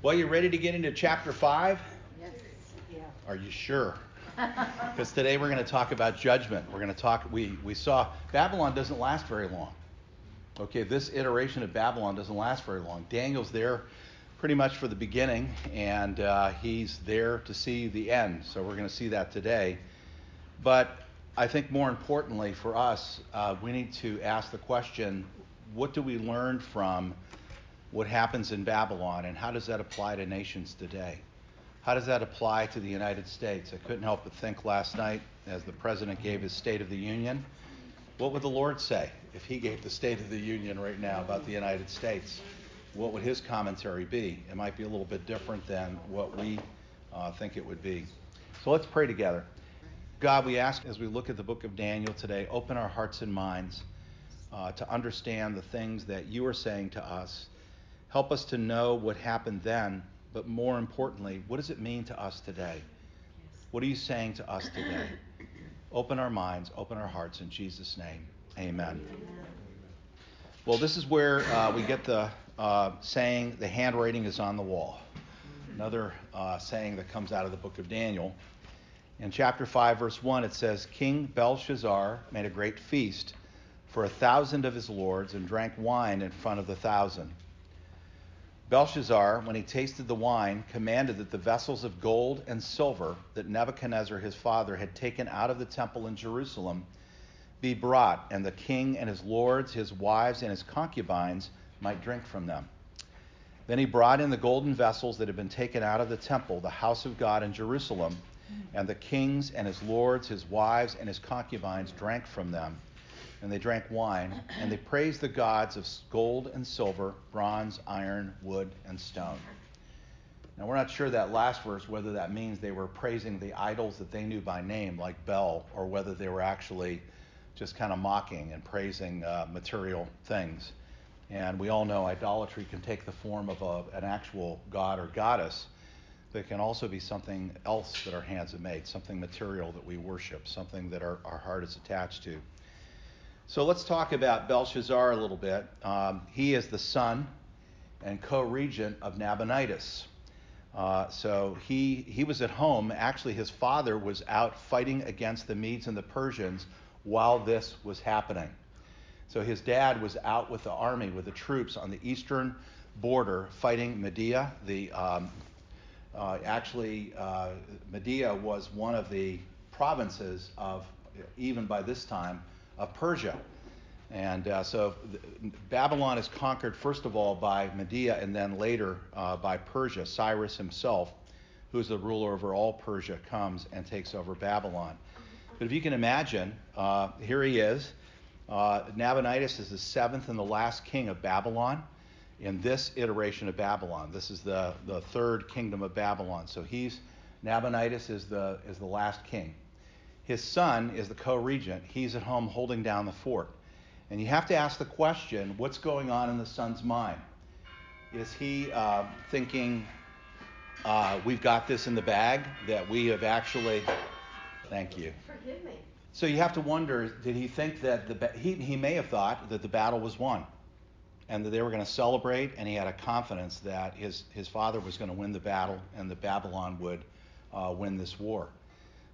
Well, you ready to get into chapter 5? Yes. Yeah. Are you sure? Because today we're going to talk about judgment. We're going to talk, we, we saw Babylon doesn't last very long. Okay, this iteration of Babylon doesn't last very long. Daniel's there pretty much for the beginning, and uh, he's there to see the end. So we're going to see that today. But I think more importantly for us, uh, we need to ask the question what do we learn from what happens in Babylon, and how does that apply to nations today? How does that apply to the United States? I couldn't help but think last night as the president gave his State of the Union. What would the Lord say if he gave the State of the Union right now about the United States? What would his commentary be? It might be a little bit different than what we uh, think it would be. So let's pray together. God, we ask as we look at the book of Daniel today, open our hearts and minds uh, to understand the things that you are saying to us. Help us to know what happened then but more importantly, what does it mean to us today? What are you saying to us today? Open our minds, open our hearts in Jesus' name. Amen. Well, this is where uh, we get the uh, saying, the handwriting is on the wall. Another uh, saying that comes out of the book of Daniel. In chapter 5, verse 1, it says King Belshazzar made a great feast for a thousand of his lords and drank wine in front of the thousand. Belshazzar, when he tasted the wine, commanded that the vessels of gold and silver that Nebuchadnezzar his father had taken out of the temple in Jerusalem be brought, and the king and his lords, his wives, and his concubines might drink from them. Then he brought in the golden vessels that had been taken out of the temple, the house of God in Jerusalem, and the kings and his lords, his wives, and his concubines drank from them and they drank wine, and they praised the gods of gold and silver, bronze, iron, wood, and stone. Now, we're not sure that last verse whether that means they were praising the idols that they knew by name, like Bel, or whether they were actually just kind of mocking and praising uh, material things. And we all know idolatry can take the form of a, an actual god or goddess, but it can also be something else that our hands have made, something material that we worship, something that our, our heart is attached to. So let's talk about Belshazzar a little bit. Um, he is the son and co-regent of Nabonidus. Uh, so he he was at home. Actually, his father was out fighting against the Medes and the Persians while this was happening. So his dad was out with the army, with the troops on the eastern border, fighting Media. The um, uh, actually uh, Media was one of the provinces of even by this time of Persia. And uh, so Babylon is conquered first of all by Media and then later uh, by Persia. Cyrus himself, who's the ruler over all Persia, comes and takes over Babylon. But if you can imagine, uh, here he is. Uh, Nabonidus is the seventh and the last king of Babylon in this iteration of Babylon. This is the, the third kingdom of Babylon. So he's Nabonidus is the is the last king. His son is the co-regent. He's at home holding down the fort. And you have to ask the question what's going on in the son's mind? Is he uh, thinking, uh, we've got this in the bag, that we have actually. Thank you. Forgive me. So you have to wonder did he think that the. He, he may have thought that the battle was won and that they were going to celebrate, and he had a confidence that his, his father was going to win the battle and that Babylon would uh, win this war.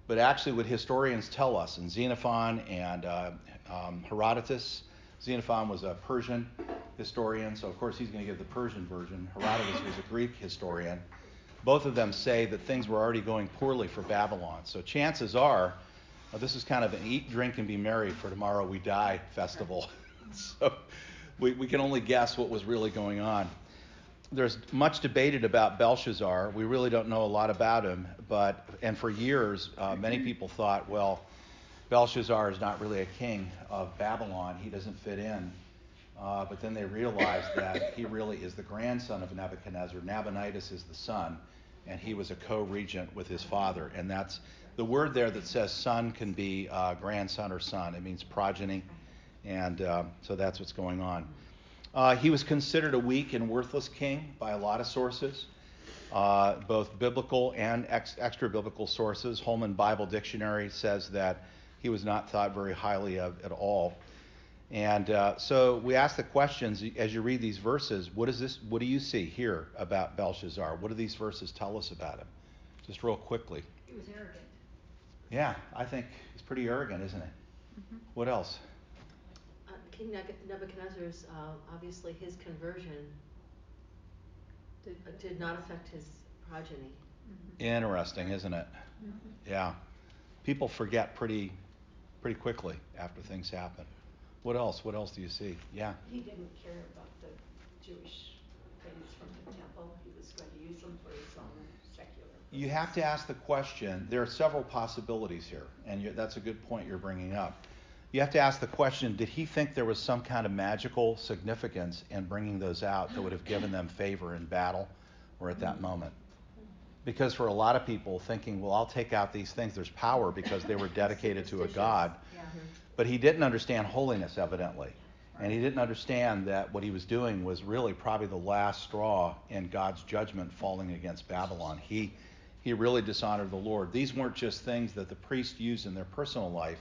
But actually, what historians tell us, and Xenophon and uh, um, Herodotus, Xenophon was a Persian historian, so of course he's going to give the Persian version. Herodotus was a Greek historian. Both of them say that things were already going poorly for Babylon. So chances are, this is kind of an eat, drink, and be merry for tomorrow we die festival. so we, we can only guess what was really going on there's much debated about Belshazzar. We really don't know a lot about him, but and for years, uh, many people thought, well, Belshazzar is not really a king of Babylon. He doesn't fit in. Uh, but then they realized that he really is the grandson of Nebuchadnezzar. Nabonidus is the son, and he was a co-regent with his father. And that's the word there that says son can be uh, grandson or son. It means progeny, and uh, so that's what's going on. Uh, he was considered a weak and worthless king by a lot of sources, uh, both biblical and ex- extra biblical sources. Holman Bible Dictionary says that he was not thought very highly of at all. And uh, so we ask the questions as you read these verses. What is this? What do you see here about Belshazzar? What do these verses tell us about him? Just real quickly. He was arrogant. Yeah, I think he's pretty arrogant, isn't he? Mm-hmm. What else? King Nebuchadnezzar's uh, obviously his conversion did, uh, did not affect his progeny. Mm-hmm. Interesting, isn't it? Mm-hmm. Yeah, people forget pretty pretty quickly after things happen. What else? What else do you see? Yeah. He didn't care about the Jewish things from the temple. He was going to use them for his own secular. You have to ask the question. There are several possibilities here, and that's a good point you're bringing up. You have to ask the question did he think there was some kind of magical significance in bringing those out that would have given them favor in battle or at that moment? Because for a lot of people, thinking, well, I'll take out these things, there's power because they were dedicated to a God. Yeah. Mm-hmm. But he didn't understand holiness, evidently. And he didn't understand that what he was doing was really probably the last straw in God's judgment falling against Babylon. He, he really dishonored the Lord. These weren't just things that the priests used in their personal life,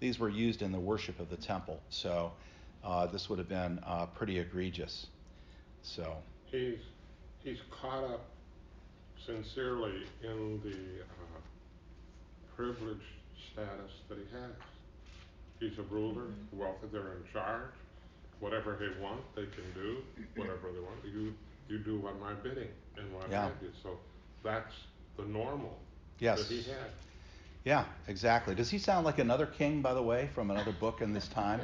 these were used in the worship of the temple. So uh, this would have been uh, pretty egregious. So he's he's caught up sincerely in the uh, privileged status that he has. He's a ruler, mm-hmm. wealthy, they're in charge. Whatever they want, they can do. Whatever they want, you you do what my bidding and what yeah. I do. So that's the normal yes. that he had. Yeah, exactly. Does he sound like another king, by the way, from another book in this time?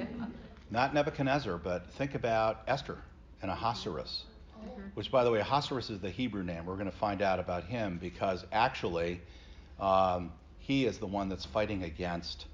Not Nebuchadnezzar, but think about Esther and Ahasuerus, mm-hmm. which, by the way, Ahasuerus is the Hebrew name. We're going to find out about him because actually um, he is the one that's fighting against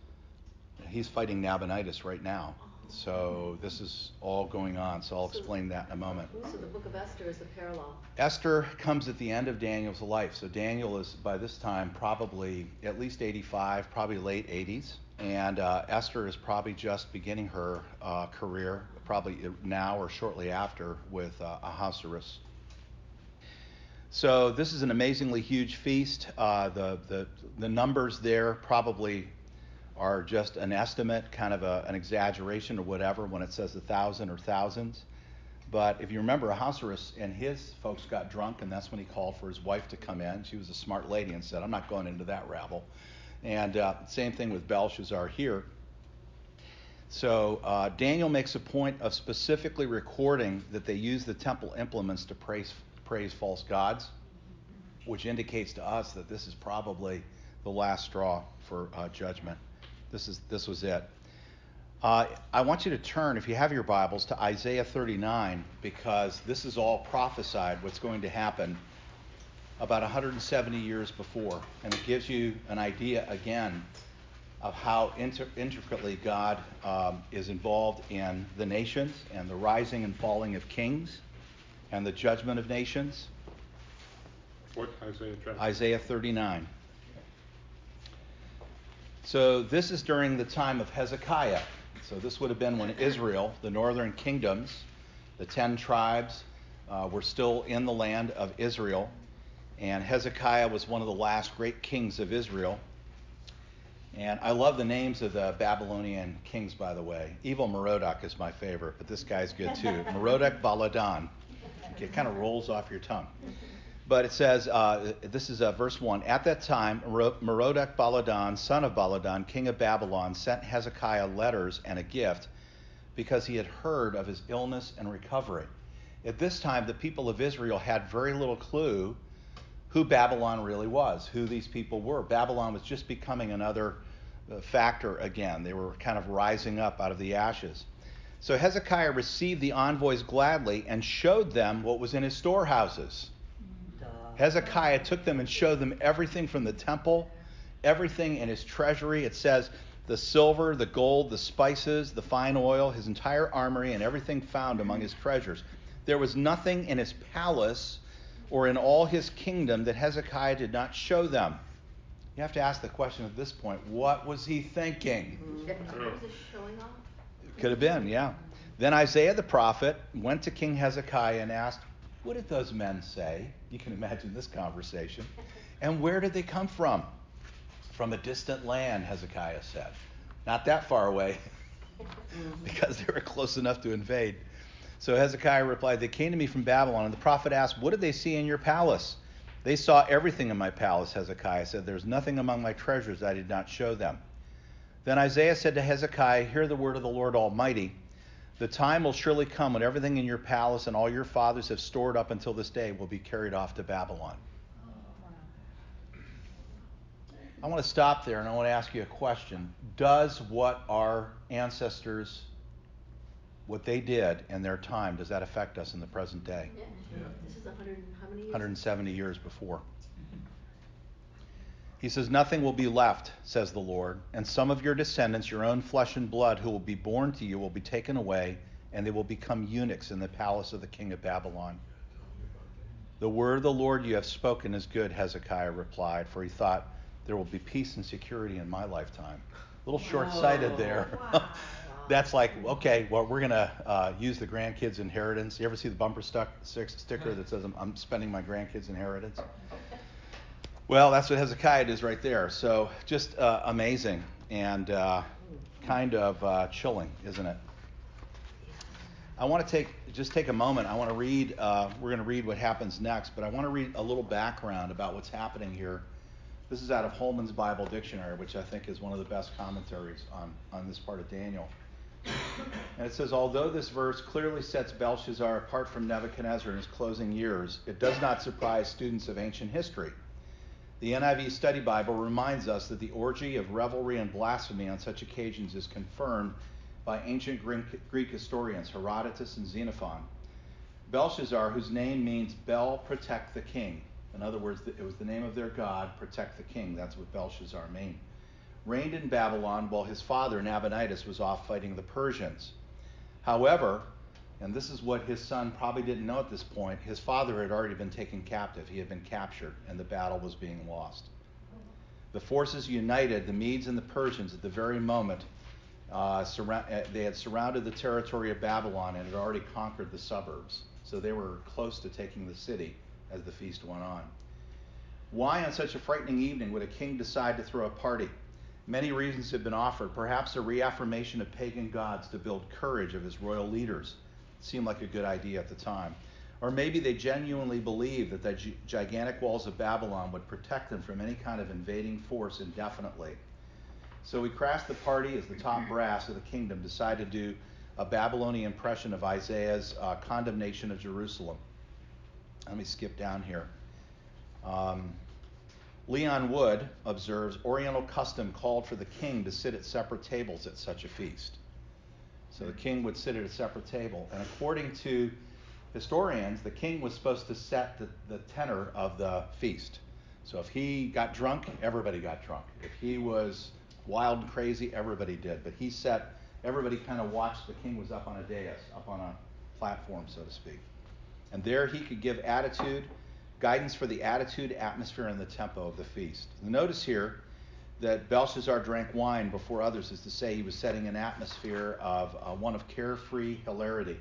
he's fighting Nabonidus right now. So this is all going on. So I'll explain that in a moment. So the book of Esther is a parallel. Esther comes at the end of Daniel's life. So Daniel is by this time probably at least 85, probably late 80s. And uh, Esther is probably just beginning her uh, career, probably now or shortly after, with uh, Ahasuerus. So this is an amazingly huge feast. Uh, the, the the numbers there probably are just an estimate, kind of a, an exaggeration or whatever when it says a thousand or thousands. But if you remember, Ahasuerus and his folks got drunk, and that's when he called for his wife to come in. She was a smart lady and said, I'm not going into that rabble. And uh, same thing with Belshazzar here. So uh, Daniel makes a point of specifically recording that they use the temple implements to praise, praise false gods, which indicates to us that this is probably the last straw for uh, judgment. This is this was it. Uh, I want you to turn, if you have your Bibles, to Isaiah 39 because this is all prophesied what's going to happen about 170 years before, and it gives you an idea again of how inter- intricately God um, is involved in the nations and the rising and falling of kings and the judgment of nations. What Isaiah chapter? Isaiah 39. So this is during the time of Hezekiah. So this would have been when Israel, the northern kingdoms, the ten tribes, uh, were still in the land of Israel. And Hezekiah was one of the last great kings of Israel. And I love the names of the Babylonian kings, by the way. Evil Merodach is my favorite, but this guy's good too. Merodach Baladan. It kind of rolls off your tongue. But it says, uh, this is uh, verse 1 At that time, Merodach Baladan, son of Baladan, king of Babylon, sent Hezekiah letters and a gift because he had heard of his illness and recovery. At this time, the people of Israel had very little clue who Babylon really was, who these people were. Babylon was just becoming another uh, factor again. They were kind of rising up out of the ashes. So Hezekiah received the envoys gladly and showed them what was in his storehouses. Hezekiah took them and showed them everything from the temple, everything in his treasury. It says the silver, the gold, the spices, the fine oil, his entire armory, and everything found among his treasures. There was nothing in his palace or in all his kingdom that Hezekiah did not show them. You have to ask the question at this point what was he thinking? showing off? Could have been, yeah. Then Isaiah the prophet went to King Hezekiah and asked, what did those men say? You can imagine this conversation. And where did they come from? From a distant land, Hezekiah said. Not that far away. because they were close enough to invade. So Hezekiah replied, They came to me from Babylon, and the prophet asked, What did they see in your palace? They saw everything in my palace, Hezekiah said. There's nothing among my treasures I did not show them. Then Isaiah said to Hezekiah, Hear the word of the Lord Almighty. The time will surely come when everything in your palace and all your fathers have stored up until this day will be carried off to Babylon. I want to stop there and I want to ask you a question. Does what our ancestors, what they did in their time, does that affect us in the present day? Yeah. This is 100, how many years? 170 years before. He says, Nothing will be left, says the Lord, and some of your descendants, your own flesh and blood, who will be born to you, will be taken away, and they will become eunuchs in the palace of the king of Babylon. The word of the Lord you have spoken is good, Hezekiah replied, for he thought, There will be peace and security in my lifetime. A little short sighted there. Wow. That's like, okay, well, we're going to uh, use the grandkids' inheritance. You ever see the bumper stuck, sticker that says, I'm, I'm spending my grandkids' inheritance? Well, that's what Hezekiah does right there. So just uh, amazing and uh, kind of uh, chilling, isn't it? I want to take just take a moment. I want to read. Uh, we're going to read what happens next, but I want to read a little background about what's happening here. This is out of Holman's Bible Dictionary, which I think is one of the best commentaries on on this part of Daniel. And it says, although this verse clearly sets Belshazzar apart from Nebuchadnezzar in his closing years, it does not surprise students of ancient history. The NIV Study Bible reminds us that the orgy of revelry and blasphemy on such occasions is confirmed by ancient Greek historians Herodotus and Xenophon. Belshazzar, whose name means Bel, protect the king. In other words, it was the name of their god, protect the king. That's what Belshazzar means reigned in Babylon while his father Nabonidus was off fighting the Persians. However, and this is what his son probably didn't know at this point, his father had already been taken captive. He had been captured, and the battle was being lost. The forces united, the Medes and the Persians, at the very moment uh, uh, they had surrounded the territory of Babylon and had already conquered the suburbs. So they were close to taking the city as the feast went on. Why, on such a frightening evening, would a king decide to throw a party? Many reasons have been offered, perhaps a reaffirmation of pagan gods to build courage of his royal leaders. Seemed like a good idea at the time. Or maybe they genuinely believed that the gigantic walls of Babylon would protect them from any kind of invading force indefinitely. So we crashed the party as the top brass of the kingdom decided to do a Babylonian impression of Isaiah's uh, condemnation of Jerusalem. Let me skip down here. Um, Leon Wood observes Oriental custom called for the king to sit at separate tables at such a feast. So the king would sit at a separate table. And according to historians, the king was supposed to set the, the tenor of the feast. So if he got drunk, everybody got drunk. If he was wild and crazy, everybody did. But he set, everybody kind of watched the king was up on a dais, up on a platform, so to speak. And there he could give attitude guidance for the attitude, atmosphere, and the tempo of the feast. Notice here that Belshazzar drank wine before others, is to say he was setting an atmosphere of uh, one of carefree hilarity.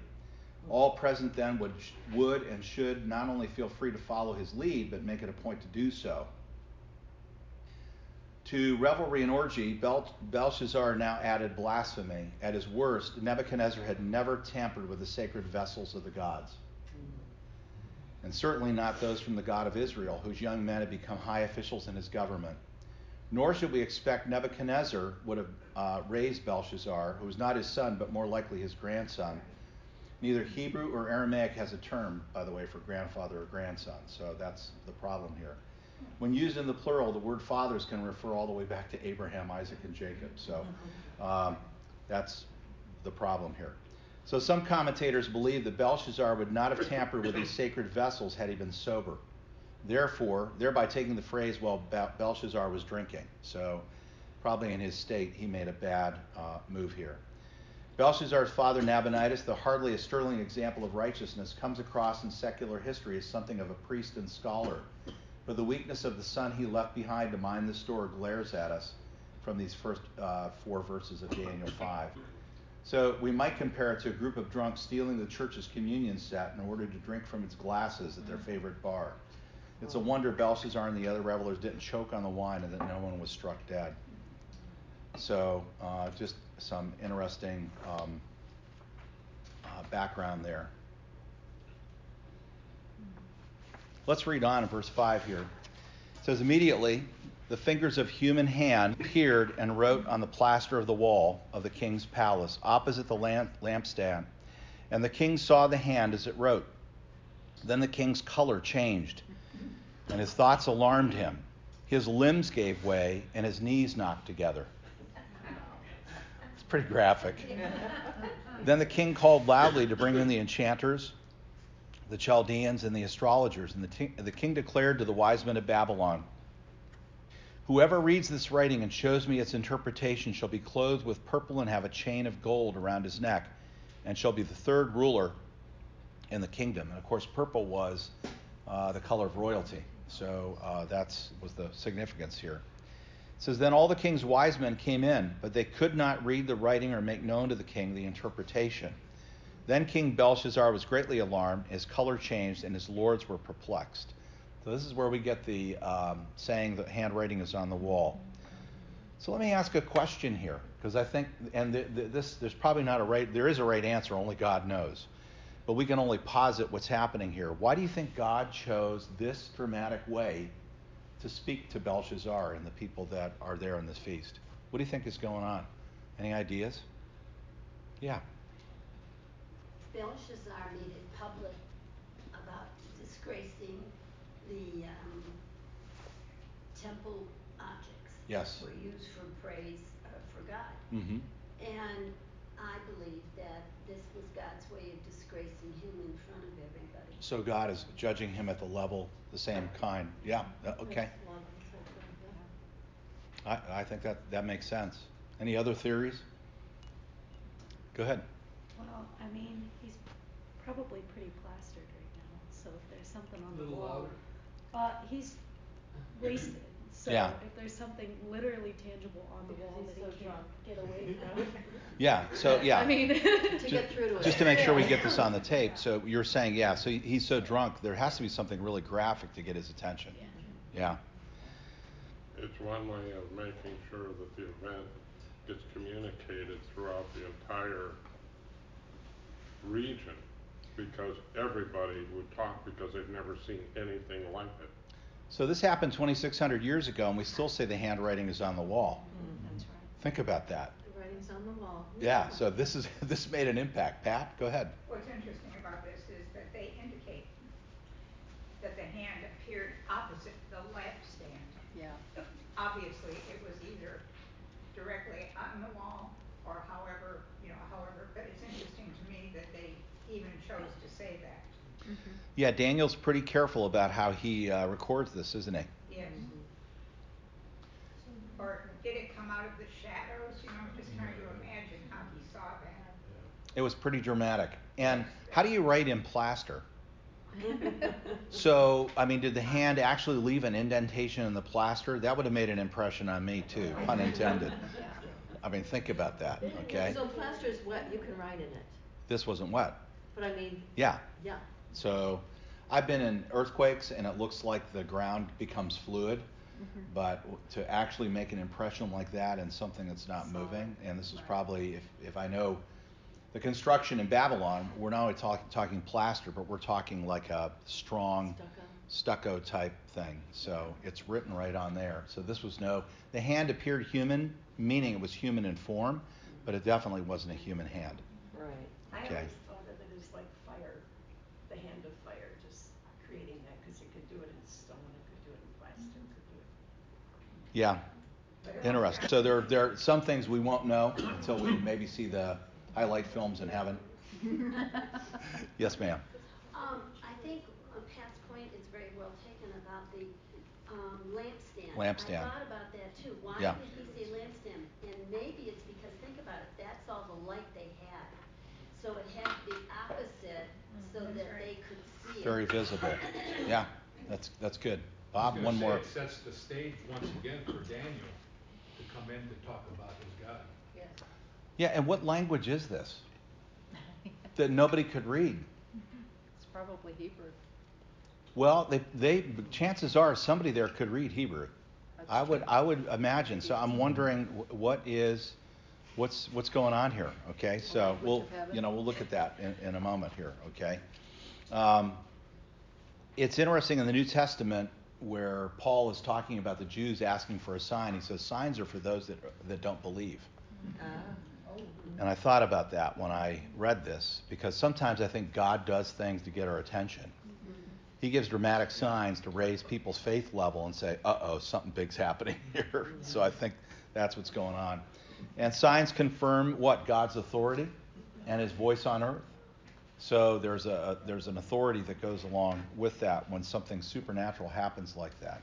All present then would, would and should not only feel free to follow his lead, but make it a point to do so. To revelry and orgy, Bel- Belshazzar now added blasphemy. At his worst, Nebuchadnezzar had never tampered with the sacred vessels of the gods and certainly not those from the God of Israel, whose young men had become high officials in his government. Nor should we expect Nebuchadnezzar would have uh, raised Belshazzar, who was not his son, but more likely his grandson. Neither Hebrew or Aramaic has a term, by the way, for grandfather or grandson, so that's the problem here. When used in the plural, the word fathers can refer all the way back to Abraham, Isaac, and Jacob. So um, that's the problem here. So some commentators believe that Belshazzar would not have tampered with these sacred vessels had he been sober. Therefore, thereby taking the phrase, well, Belshazzar was drinking. So probably in his state, he made a bad uh, move here. Belshazzar's father, Nabonidus, though hardly a sterling example of righteousness, comes across in secular history as something of a priest and scholar. But the weakness of the son he left behind to mind the store glares at us from these first uh, four verses of Daniel 5. So we might compare it to a group of drunks stealing the church's communion set in order to drink from its glasses at their mm. favorite bar. It's a wonder Belshazzar and the other revelers didn't choke on the wine and that no one was struck dead. So uh, just some interesting um, uh, background there. Let's read on in verse 5 here. It says, Immediately the fingers of human hand appeared and wrote on the plaster of the wall of the king's palace, opposite the lamp- lampstand. And the king saw the hand as it wrote. Then the king's color changed, and his thoughts alarmed him. His limbs gave way, and his knees knocked together. It's pretty graphic. Then the king called loudly to bring in the enchanters, the Chaldeans, and the astrologers. And the, t- the king declared to the wise men of Babylon Whoever reads this writing and shows me its interpretation shall be clothed with purple and have a chain of gold around his neck, and shall be the third ruler in the kingdom. And of course, purple was uh, the color of royalty. So uh, that's was the significance here. It says, Then all the king's wise men came in, but they could not read the writing or make known to the king the interpretation. Then King Belshazzar was greatly alarmed, his color changed, and his lords were perplexed. So this is where we get the um, saying that handwriting is on the wall. So let me ask a question here, because I think, and this, there's probably not a right, there is a right answer, only God knows. But we can only posit what's happening here. Why do you think God chose this dramatic way to speak to Belshazzar and the people that are there in this feast? What do you think is going on? Any ideas? Yeah. Belshazzar made it public about disgracing the um, temple objects Yes. that were used for praise uh, for God. Mm-hmm. And I believe that this was God's way of disgracing him in front of everybody. So God is judging him at the level, the same kind. Yeah. Okay. Yes, a lot of them say so, yeah. I, I think that that makes sense. Any other theories? Go ahead. Well, I mean, he's probably pretty plastered right now, so if there's something on the Little wall. louder. Uh, he's wasted, so Yeah. if there's something literally tangible on the Because wall he's that so he can't drunk. get away from. Yeah. So yeah. I mean. To get through to it. Just to make sure we get this on the tape. So you're saying, yeah. So he's so drunk, there has to be something really graphic to get his attention. Yeah. Yeah. It's one way of making sure that the event gets communicated throughout the entire region because everybody would talk because they've never seen anything like it. So this happened 2,600 years ago, and we still say the handwriting is on the wall. Mm, that's right. Think about that. The writing's on the wall. Yeah. So this is this made an impact. Pat, go ahead. What's interesting about this is that they indicate that the hand appeared opposite the lampstand. Yeah. Obviously, it was either directly on the wall or however, you know, however, but it's interesting to me that they even chose to say that. Yeah, Daniel's pretty careful about how he uh, records this, isn't he? Yes. Or did it come out of the shadows? You know, I'm just trying to imagine how he saw that. It was pretty dramatic. And how do you write in plaster? So, I mean, did the hand actually leave an indentation in the plaster? That would have made an impression on me too, pun intended. I mean, think about that, okay? So plaster is wet, you can write in it, This wasn't wet. but I mean, Yeah. yeah. So, I've been in earthquakes and it looks like the ground becomes fluid, mm-hmm. but to actually make an impression like that in something that's not moving, and this is probably, if, if I know the construction in Babylon, we're not only talking, talking plaster, but we're talking like a strong Stucco. stucco type thing. So it's written right on there. So this was no, the hand appeared human, meaning it was human in form, but it definitely wasn't a human hand. Right. I Okay. always thought of it as like fire, the hand of fire, just creating that, because it could do it in stone, it could do it in plastic, it could do it. Yeah, interesting. So there, there are some things we won't know until we maybe see the highlight films in heaven. Yes, ma'am. Um, I think Pat's point is very well taken about the, um, lampstand. Lampstand. I thought about that too. Why Yeah. did he say lampstand? And maybe it's because, think about it, that's all the light they had. So it had to be opposite so That's that right. they could see it. Very visible. Yeah, that's, that's good. I Bob, one gonna more. It sets the stage once again for Daniel to come in to talk about his God. Yes. Yeah, and what language is this? That nobody could read? It's probably Hebrew. Well, they, they, chances are somebody there could read Hebrew. That's I would, true. I would imagine. So I'm wondering what is, what's, what's going on here? Okay, so language we'll, you know, we'll look at that in, in a moment here. Okay. Um, it's interesting in the New Testament where Paul is talking about the Jews asking for a sign. He says signs are for those that that don't believe. Ah. And I thought about that when I read this because sometimes I think God does things to get our attention. He gives dramatic signs to raise people's faith level and say, uh oh, something big's happening here. so I think that's what's going on. And signs confirm what? God's authority and his voice on earth. So there's, a, there's an authority that goes along with that when something supernatural happens like that.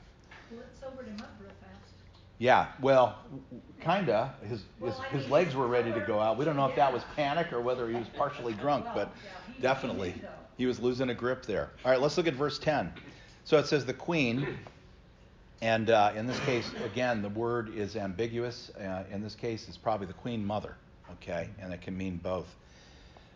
Well, it sobered him up real fast. Yeah, well, kinda. His his, Well, his mean, legs were ready to go out. We don't know if that was panic or whether he was partially drunk, Well, but yeah, he- definitely he was losing a grip there. All right, let's look at verse 10. So it says the queen, and uh, in this case, again, the word is ambiguous. Uh, in this case, it's probably the queen mother, okay, and it can mean both.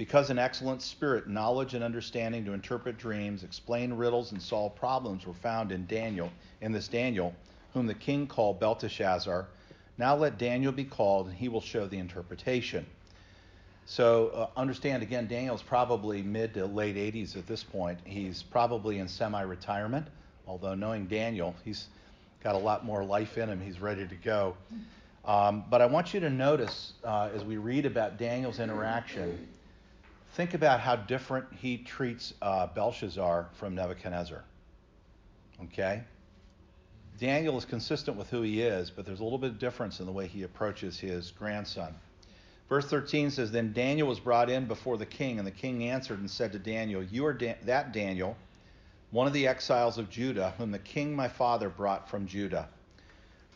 Because an excellent spirit, knowledge, and understanding to interpret dreams, explain riddles, and solve problems were found in Daniel, in this Daniel, whom the king called Belteshazzar. Now let Daniel be called, and he will show the interpretation. So uh, understand again, Daniel's probably mid to late 80s at this point. He's probably in semi-retirement, although knowing Daniel, he's got a lot more life in him. He's ready to go. Um, but I want you to notice uh, as we read about Daniel's interaction, think about how different he treats uh, Belshazzar from Nebuchadnezzar. Okay? Daniel is consistent with who he is, but there's a little bit of difference in the way he approaches his grandson. Verse 13 says, Then Daniel was brought in before the king, and the king answered and said to Daniel, You are that Daniel, one of the exiles of Judah, whom the king my father brought from Judah.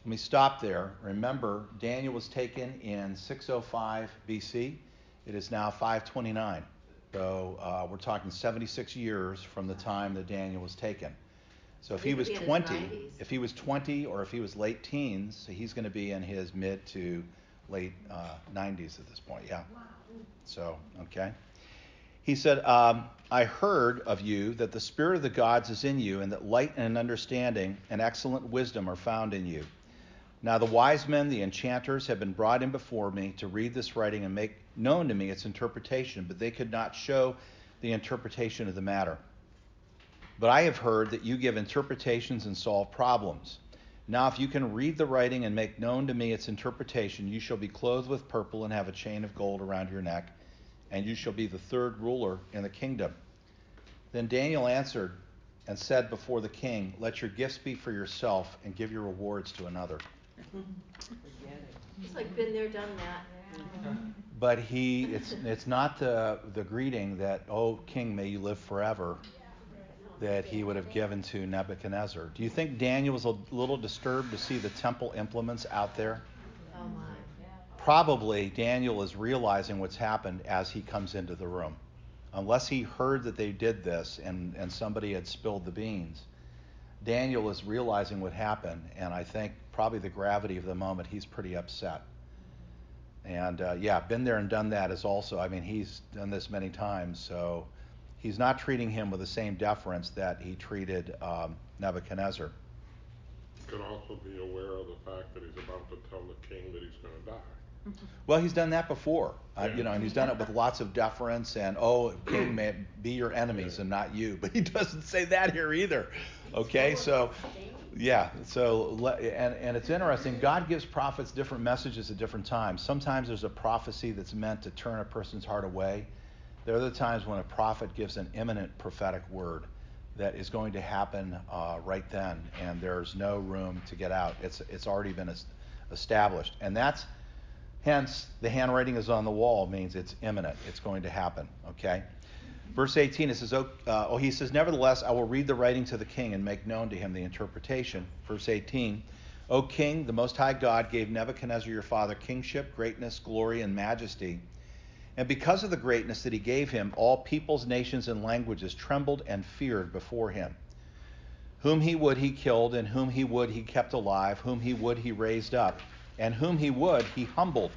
Let me stop there. Remember, Daniel was taken in 605 BC. It is now 529. So uh, we're talking 76 years from the time that Daniel was taken. So if he He'd was be in his 20, if he was 20 or if he was late teens, he's going to be in his mid to late uh, 90s at this point. Yeah. Wow. So, okay. He said, um, I heard of you that the Spirit of the gods is in you, and that light and understanding and excellent wisdom are found in you. Now the wise men, the enchanters, have been brought in before me to read this writing and make known to me its interpretation, but they could not show the interpretation of the matter. But I have heard that you give interpretations and solve problems. Now, if you can read the writing and make known to me its interpretation, you shall be clothed with purple and have a chain of gold around your neck, and you shall be the third ruler in the kingdom. Then Daniel answered and said before the king, Let your gifts be for yourself, and give your rewards to another. It's like been there, done that. But he, it's, it's not the, the greeting that, oh, king, may you live forever, that he would have given to Nebuchadnezzar. Do you think Daniel was a little disturbed to see the temple implements out there? Probably Daniel is realizing what's happened as he comes into the room. Unless he heard that they did this and, and somebody had spilled the beans, Daniel is realizing what happened, and I think probably the gravity of the moment, he's pretty upset. And uh, yeah, been there and done that is also, I mean, he's done this many times, so he's not treating him with the same deference that he treated um, Nebuchadnezzar. You can also be aware of the fact that he's about to tell the king that he's going to die. Well, he's done that before, uh, you know, and he's done it with lots of deference and oh, king may be your enemies and not you. But he doesn't say that here either. Okay, so yeah, so and and it's interesting. God gives prophets different messages at different times. Sometimes there's a prophecy that's meant to turn a person's heart away. There are other times when a prophet gives an imminent prophetic word that is going to happen uh, right then, and there's no room to get out. It's it's already been established, and that's hence the handwriting is on the wall means it's imminent. It's going to happen. Okay. Verse 18, it says, uh, oh, he says, Nevertheless, I will read the writing to the king and make known to him the interpretation. Verse 18, O king, the Most High God gave Nebuchadnezzar your father kingship, greatness, glory, and majesty. And because of the greatness that he gave him, all peoples, nations, and languages trembled and feared before him. Whom he would, he killed, and whom he would, he kept alive, whom he would, he raised up, and whom he would, he humbled.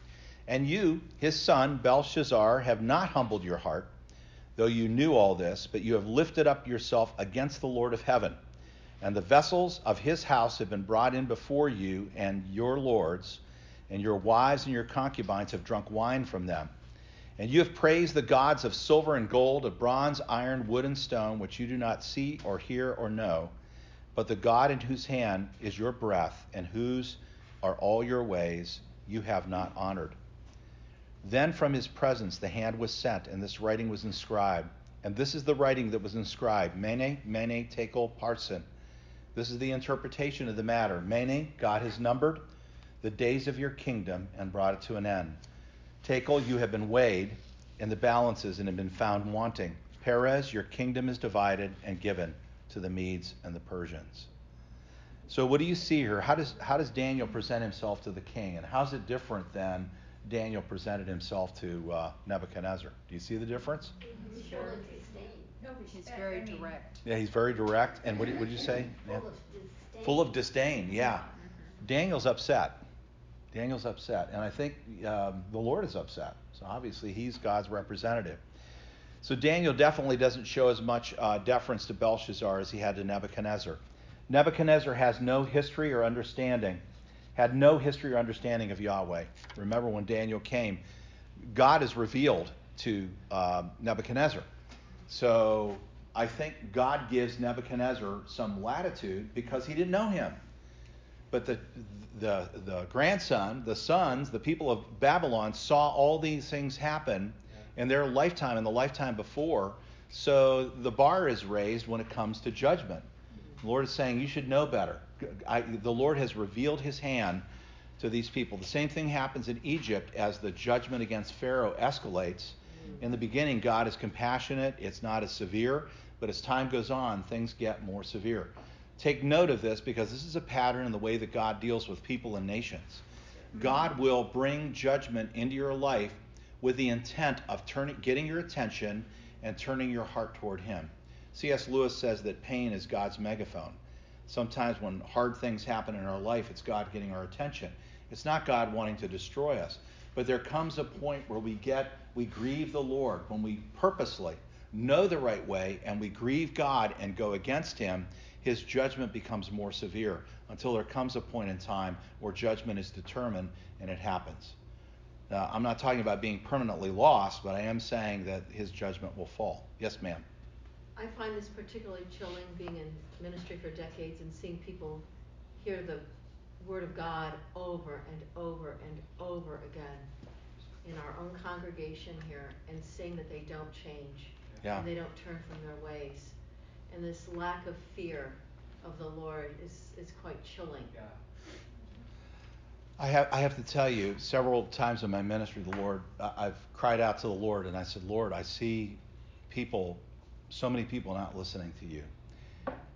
And you, his son, Belshazzar, have not humbled your heart, though you knew all this, but you have lifted up yourself against the Lord of heaven. And the vessels of his house have been brought in before you and your lords, and your wives and your concubines have drunk wine from them. And you have praised the gods of silver and gold, of bronze, iron, wood, and stone, which you do not see or hear or know, but the God in whose hand is your breath, and whose are all your ways, you have not honored. Then from his presence the hand was sent, and this writing was inscribed. And this is the writing that was inscribed Mene, Mene, Tekel, Parsin. This is the interpretation of the matter. Mene, God has numbered the days of your kingdom and brought it to an end. Tekel, you have been weighed in the balances and have been found wanting. Peres, your kingdom is divided and given to the Medes and the Persians. So, what do you see here? How does, how does Daniel present himself to the king? And how's it different than Daniel presented himself to uh, Nebuchadnezzar? Do you see the difference? He's full of disdain. No, He's very direct. Yeah, he's very direct. And what did, what did you say? Yeah. Full of disdain. Full of disdain, yeah. Daniel's upset. Daniel's upset. And I think um, the Lord is upset. So obviously he's God's representative. So Daniel definitely doesn't show as much uh, deference to Belshazzar as he had to Nebuchadnezzar. Nebuchadnezzar has no history or understanding, had no history or understanding of Yahweh. Remember when Daniel came, God is revealed to uh, Nebuchadnezzar. So I think God gives Nebuchadnezzar some latitude because he didn't know him. But the, the, the grandson, the sons, the people of Babylon saw all these things happen in their lifetime and the lifetime before. So the bar is raised when it comes to judgment. The Lord is saying, You should know better. I, the Lord has revealed his hand to these people. The same thing happens in Egypt as the judgment against Pharaoh escalates. In the beginning, God is compassionate, it's not as severe, but as time goes on, things get more severe. Take note of this because this is a pattern in the way that God deals with people and nations. God will bring judgment into your life with the intent of turning, getting your attention and turning your heart toward Him. C.S. Lewis says that pain is God's megaphone. Sometimes when hard things happen in our life, it's God getting our attention. It's not God wanting to destroy us. But there comes a point where we get, we grieve the Lord when we purposely know the right way and we grieve God and go against Him. His judgment becomes more severe until there comes a point in time where judgment is determined and it happens. Uh, I'm not talking about being permanently lost, but I am saying that his judgment will fall. Yes, ma'am. I find this particularly chilling being in ministry for decades and seeing people hear the word of God over and over and over again in our own congregation here and seeing that they don't change Yeah. and they don't turn from their ways. And this lack of fear of the Lord is, is quite chilling. Yeah. I have, I have to tell you, several times in my ministry, the Lord, I- I've cried out to the Lord and I said, Lord, I see people, so many people not listening to you.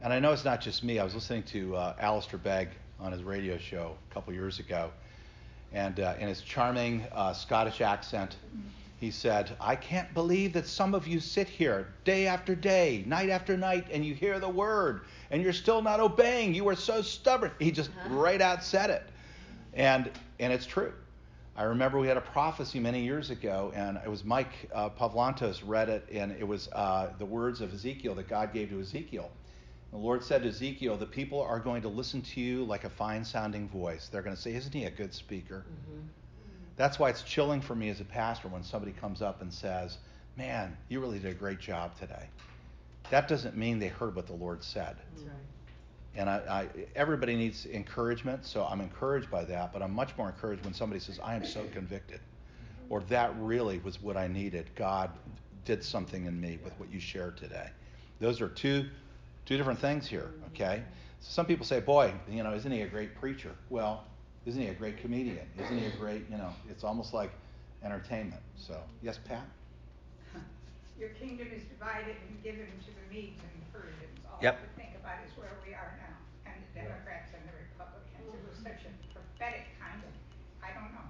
And I know it's not just me. I was listening to uh, Alistair Begg on his radio show a couple years ago. And uh, in his charming uh, Scottish accent, he said, I can't believe that some of you sit here day after day, night after night, and you hear the word, and you're still not obeying. You are so stubborn. He just right out said it. And, and it's true. I remember we had a prophecy many years ago, and it was Mike uh, Pavlantos read it, and it was uh, the words of Ezekiel that God gave to Ezekiel. The Lord said to Ezekiel, The people are going to listen to you like a fine sounding voice. They're going to say, Isn't he a good speaker? Mm-hmm. That's why it's chilling for me as a pastor when somebody comes up and says, Man, you really did a great job today. That doesn't mean they heard what the Lord said. Right. And I, I, everybody needs encouragement, so I'm encouraged by that. But I'm much more encouraged when somebody says, "I am so convicted," or "That really was what I needed. God did something in me with what you shared today." Those are two two different things here. Okay. Some people say, "Boy, you know, isn't he a great preacher?" Well, isn't he a great comedian? Isn't he a great, you know? It's almost like entertainment. So, yes, Pat. Your kingdom is divided and given to the Medes and Persians. All Yep. I could think about is where we are now, and the Democrats and the Republicans. It was such a prophetic kind of, I don't know.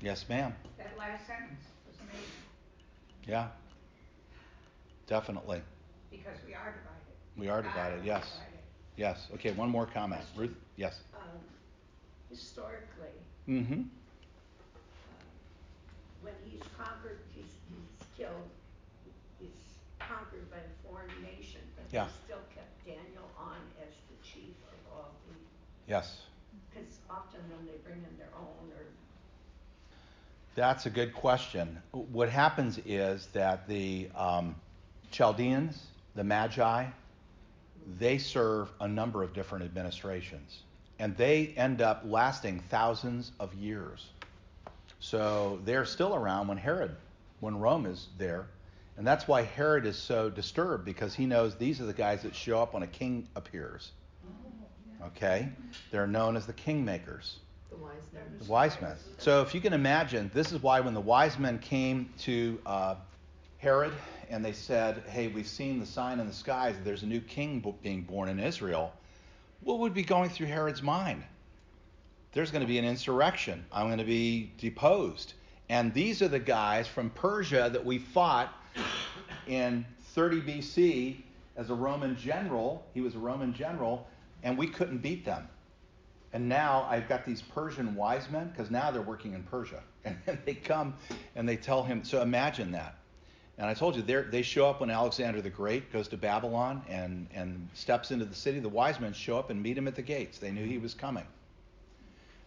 Yes, ma'am. That last sentence was amazing, Yeah. Definitely. because we are divided. We are divided, yes. Divided. Yes. Okay, one more comment. Ruth? Yes. Um, historically, Mm-hmm. uh, when he's conquered, he's, he's killed, he's conquered by a foreign nation, but Yeah. they still kept Daniel on as the chief of all the, Yes. because often then they bring in their own or That's a good question. What happens is that the um, Chaldeans, the Magi, they serve a number of different administrations, and they end up lasting thousands of years. So they're still around when Herod, when Rome is there, and that's why Herod is so disturbed because he knows these are the guys that show up when a king appears. Okay, they're known as the kingmakers. The wise men. The wise men. So if you can imagine, this is why when the wise men came to uh, Herod and they said, "Hey, we've seen the sign in the skies that there's a new king being born in Israel," what would be going through Herod's mind? There's going to be an insurrection. I'm going to be deposed. And these are the guys from Persia that we fought in 30 BC as a Roman general. He was a Roman general, and we couldn't beat them. And now I've got these Persian wise men because now they're working in Persia, and they come and they tell him. So imagine that. And I told you they they show up when Alexander the Great goes to Babylon and and steps into the city. The wise men show up and meet him at the gates. They knew he was coming.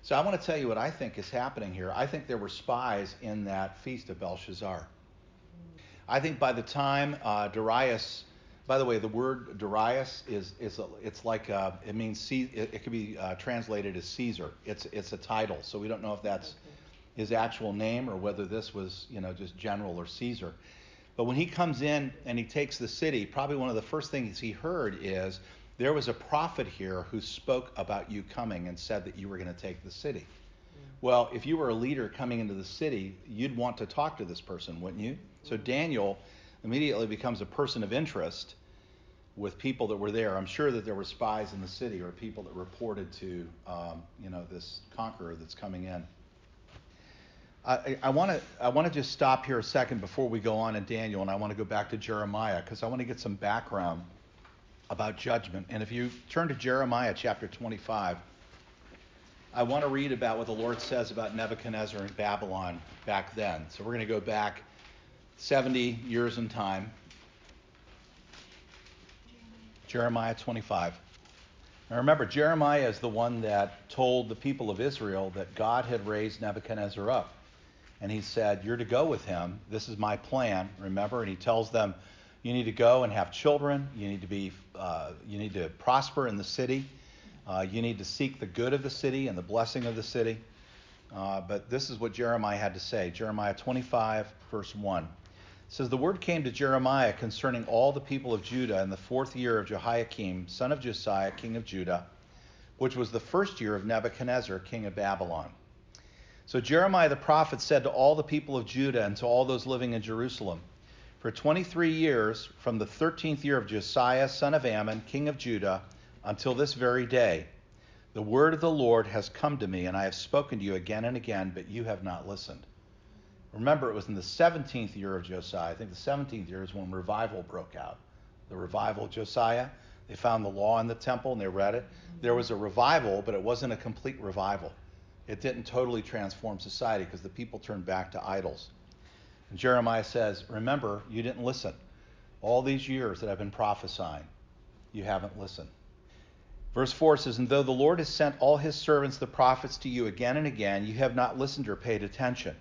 So I want to tell you what I think is happening here. I think there were spies in that feast of Belshazzar. I think by the time uh, Darius, by the way, the word Darius is is a, it's like uh it means C, it, it could be uh, translated as Caesar. It's it's a title, so we don't know if that's his actual name or whether this was you know just general or Caesar. But when he comes in and he takes the city, probably one of the first things he heard is there was a prophet here who spoke about you coming and said that you were going to take the city. Well, if you were a leader coming into the city, you'd want to talk to this person, wouldn't you? So Daniel immediately becomes a person of interest with people that were there. I'm sure that there were spies in the city or people that reported to, um, you know, this conqueror that's coming in. I want to I want to just stop here a second before we go on in Daniel, and I want to go back to Jeremiah because I want to get some background about judgment. And if you turn to Jeremiah chapter 25, I want to read about what the Lord says about Nebuchadnezzar and Babylon back then. So we're going to go back 70 years in time. Jeremiah 25. Now remember, Jeremiah is the one that told the people of Israel that God had raised Nebuchadnezzar up. And he said, You're to go with him. This is my plan, remember? And he tells them, You need to go and have children. You need to be, uh, you need to prosper in the city. Uh, you need to seek the good of the city and the blessing of the city. Uh, but this is what Jeremiah had to say Jeremiah 25, verse 1. It says, The word came to Jeremiah concerning all the people of Judah in the fourth year of Jehoiakim, son of Josiah, king of Judah, which was the first year of Nebuchadnezzar, king of Babylon. So Jeremiah the prophet said to all the people of Judah and to all those living in Jerusalem, For 23 years, from the 13th year of Josiah, son of Amon, king of Judah, until this very day, the word of the Lord has come to me, and I have spoken to you again and again, but you have not listened. Remember, it was in the 17th year of Josiah. I think the 17th year is when revival broke out. The revival of Josiah. They found the law in the temple and they read it. There was a revival, but it wasn't a complete revival. It didn't totally transform society because the people turned back to idols. And Jeremiah says, Remember, you didn't listen. All these years that I've been prophesying, you haven't listened. Verse 4 says, And though the Lord has sent all his servants, the prophets, to you again and again, you have not listened or paid attention.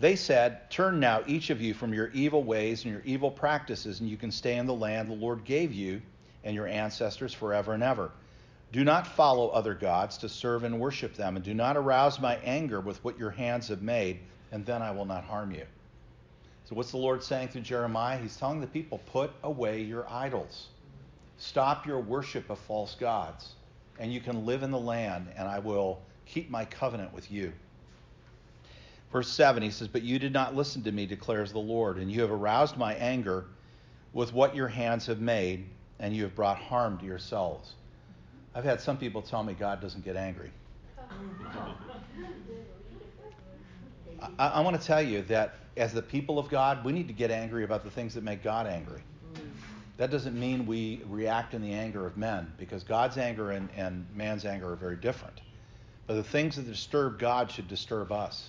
They said, Turn now, each of you, from your evil ways and your evil practices, and you can stay in the land the Lord gave you and your ancestors forever and ever. Do not follow other gods to serve and worship them, and do not arouse my anger with what your hands have made, and then I will not harm you. So, what's the Lord saying through Jeremiah? He's telling the people, put away your idols. Stop your worship of false gods, and you can live in the land, and I will keep my covenant with you. Verse 7, he says, But you did not listen to me, declares the Lord, and you have aroused my anger with what your hands have made, and you have brought harm to yourselves. I've had some people tell me God doesn't get angry. I, I want to tell you that as the people of God, we need to get angry about the things that make God angry. That doesn't mean we react in the anger of men, because God's anger and, and man's anger are very different. But the things that disturb God should disturb us.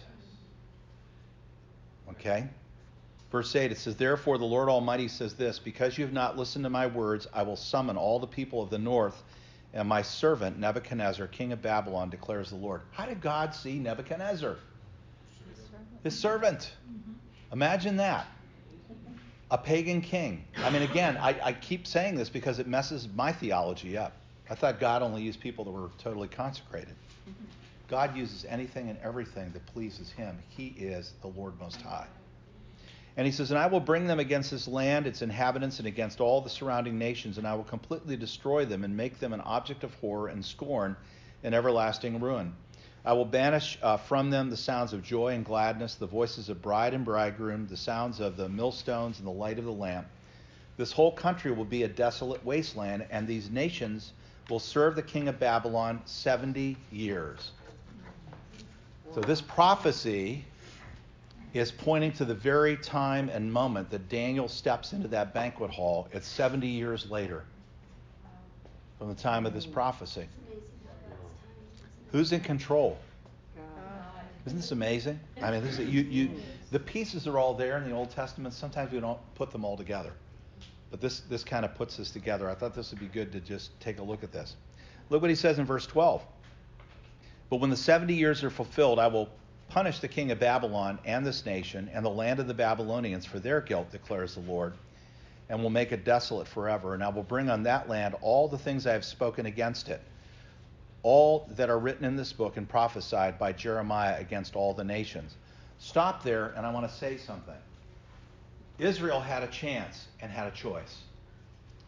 Okay? Verse 8, it says, Therefore the Lord Almighty says this Because you have not listened to my words, I will summon all the people of the north, and my servant Nebuchadnezzar, king of Babylon, declares the Lord. How did God see Nebuchadnezzar? His servant. Mm-hmm. Imagine that. A pagan king. I mean, again, I, I keep saying this because it messes my theology up. I thought God only used people that were totally consecrated. God uses anything and everything that pleases him. He is the Lord Most High. And he says, And I will bring them against this land, its inhabitants, and against all the surrounding nations, and I will completely destroy them and make them an object of horror and scorn and everlasting ruin. I will banish uh, from them the sounds of joy and gladness, the voices of bride and bridegroom, the sounds of the millstones and the light of the lamp. This whole country will be a desolate wasteland, and these nations will serve the king of Babylon 70 years. So, this prophecy is pointing to the very time and moment that Daniel steps into that banquet hall. It's 70 years later from the time of this prophecy. Who's in control? Isn't this amazing? I mean, this is, you, you, the pieces are all there in the Old Testament. Sometimes we don't put them all together. But this, this kind of puts this together. I thought this would be good to just take a look at this. Look what he says in verse 12. But when the 70 years are fulfilled, I will punish the king of Babylon and this nation and the land of the Babylonians for their guilt, declares the Lord, and will make it desolate forever. And I will bring on that land all the things I have spoken against it, all that are written in this book and prophesied by Jeremiah against all the nations. Stop there, and I want to say something. Israel had a chance and had a choice.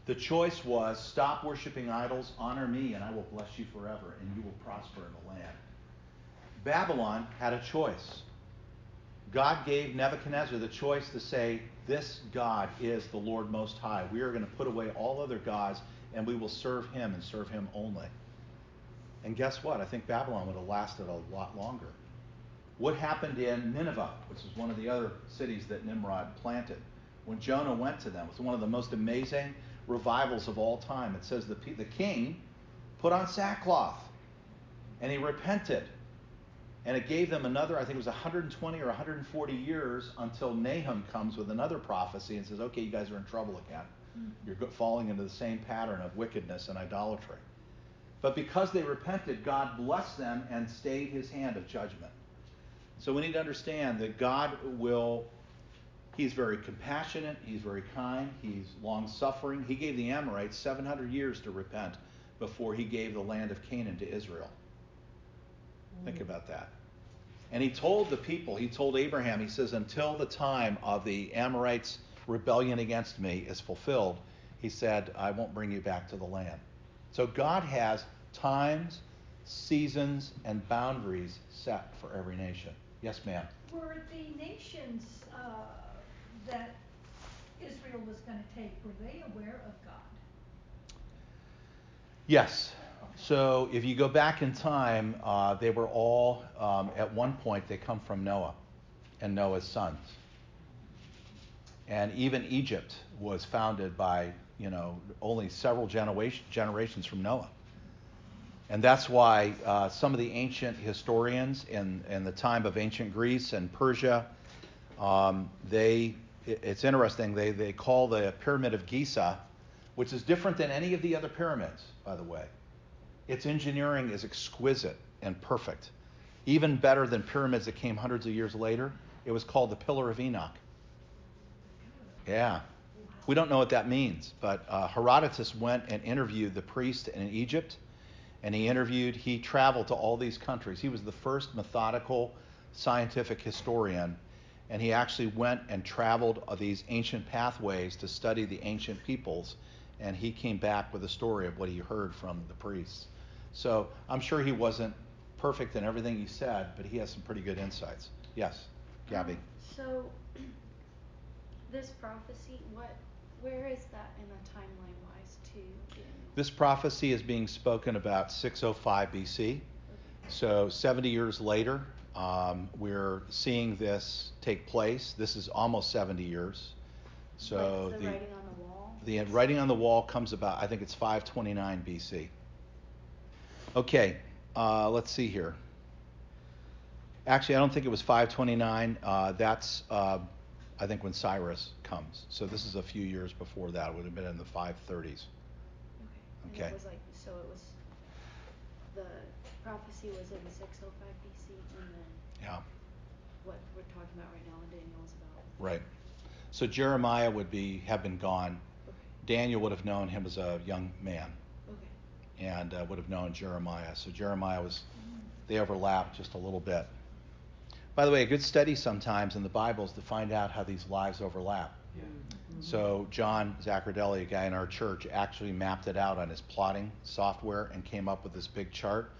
The choice was stop worshiping idols, honor me, and I will bless you forever, and you will prosper in the land. Babylon had a choice. God gave Nebuchadnezzar the choice to say, This God is the Lord Most High. We are going to put away all other gods, and we will serve him and serve him only. And guess what? I think Babylon would have lasted a lot longer. What happened in Nineveh, which is one of the other cities that Nimrod planted? When Jonah went to them, it was one of the most amazing revivals of all time. It says the, the king put on sackcloth and he repented. And it gave them another, I think it was 120 or 140 years until Nahum comes with another prophecy and says, okay, you guys are in trouble again. Mm-hmm. You're falling into the same pattern of wickedness and idolatry. But because they repented, God blessed them and stayed his hand of judgment. So we need to understand that God will, he's very compassionate, he's very kind, he's long suffering. He gave the Amorites 700 years to repent before he gave the land of Canaan to Israel. Think about that. And he told the people, he told Abraham, he says, until the time of the Amorites' rebellion against me is fulfilled, he said, I won't bring you back to the land. So God has times, seasons, and boundaries set for every nation. Yes, ma'am. Were the nations uh, that Israel was going to take, were they aware of God? Yes. So if you go back in time, uh, they were all, um, at one point, they come from Noah and Noah's sons. And even Egypt was founded by, you know, only several generation, generations from Noah. And that's why uh, some of the ancient historians in, in the time of ancient Greece and Persia, um, they, it's interesting, they, they call the Pyramid of Giza, which is different than any of the other pyramids, by the way. Its engineering is exquisite and perfect. Even better than pyramids that came hundreds of years later. It was called the Pillar of Enoch. Yeah. We don't know what that means, but uh, Herodotus went and interviewed the priest in Egypt and he interviewed, he traveled to all these countries. He was the first methodical scientific historian, and he actually went and traveled these ancient pathways to study the ancient peoples, and he came back with a story of what he heard from the priests. So I'm sure he wasn't perfect in everything he said, but he has some pretty good insights. Yes, Gabby. Um, so this prophecy, what, where is that in the timeline wise to Daniel? This prophecy is being spoken about 605 BC. So 70 years later, um, we're seeing this take place. This is almost 70 years. So Like the, writing on the wall. The writing on the wall comes about. I think it's 529 BC. Okay, uh, let's see here. Actually, I don't think it was 529. Uh, that's uh, I think when Cyrus comes. So this is a few years before that. It would have been in the 530s. Okay. And Okay. it was like, so it was, the prophecy was in 605 BC, and then Yeah. what we're talking about right now in Daniel is about. Right. So Jeremiah would be have been gone. Okay. Daniel would have known him as a young man Okay. and uh, would have known Jeremiah. So Jeremiah was they overlapped just a little bit. By the way, a good study sometimes in the Bible is to find out how these lives overlap. Yeah. So John Zaccardelli, a guy in our church, actually mapped it out on his plotting software and came up with this big chart.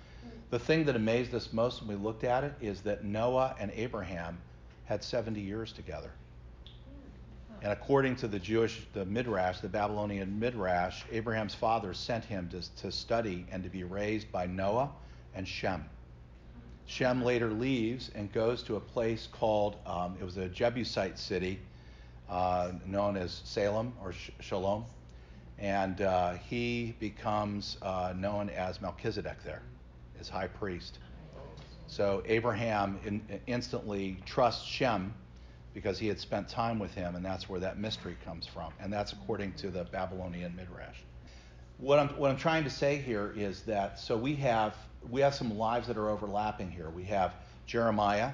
The thing that amazed us most when we looked at it is that Noah and Abraham had 70 years together. And according to the Jewish, the Midrash, the Babylonian Midrash, Abraham's father sent him to, to study and to be raised by Noah and Shem. Shem later leaves and goes to a place called, um, it was a Jebusite city uh, known as Salem or Sh- Shalom. And uh, he becomes uh, known as Melchizedek there, as high priest. So Abraham in, instantly trusts Shem because he had spent time with him, and that's where that mystery comes from. And that's according to the Babylonian Midrash. What I'm, what I'm trying to say here is that so we have we have some lives that are overlapping here. We have Jeremiah,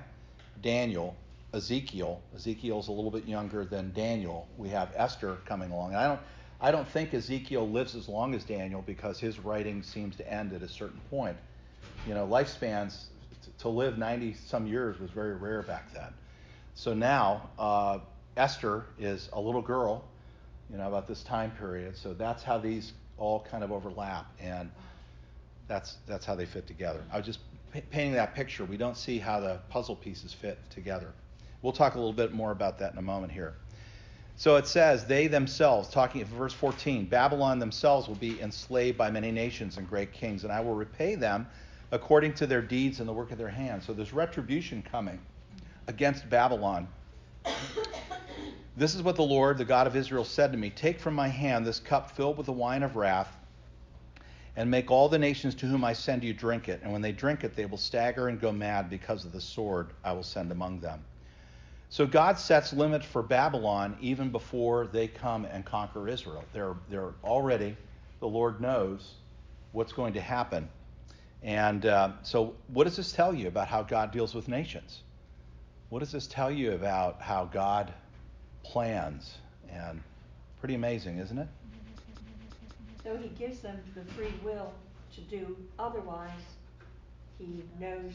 Daniel, Ezekiel. Ezekiel's a little bit younger than Daniel. We have Esther coming along. And I don't I don't think Ezekiel lives as long as Daniel because his writing seems to end at a certain point. You know, lifespans to live 90 some years was very rare back then. So now uh, Esther is a little girl, you know, about this time period. So that's how these all kind of overlap, and that's that's how they fit together. I was just p- painting that picture. We don't see how the puzzle pieces fit together. We'll talk a little bit more about that in a moment here. So it says, they themselves, talking of verse 14, Babylon themselves will be enslaved by many nations and great kings, and I will repay them according to their deeds and the work of their hands. So there's retribution coming against Babylon. This is what the Lord, the God of Israel, said to me Take from my hand this cup filled with the wine of wrath, and make all the nations to whom I send you drink it. And when they drink it, they will stagger and go mad because of the sword I will send among them. So God sets limits for Babylon even before they come and conquer Israel. They're, they're already, the Lord knows what's going to happen. And uh, so, what does this tell you about how God deals with nations? What does this tell you about how God plans? And pretty amazing, isn't it? So he gives them the free will to do, otherwise, he knows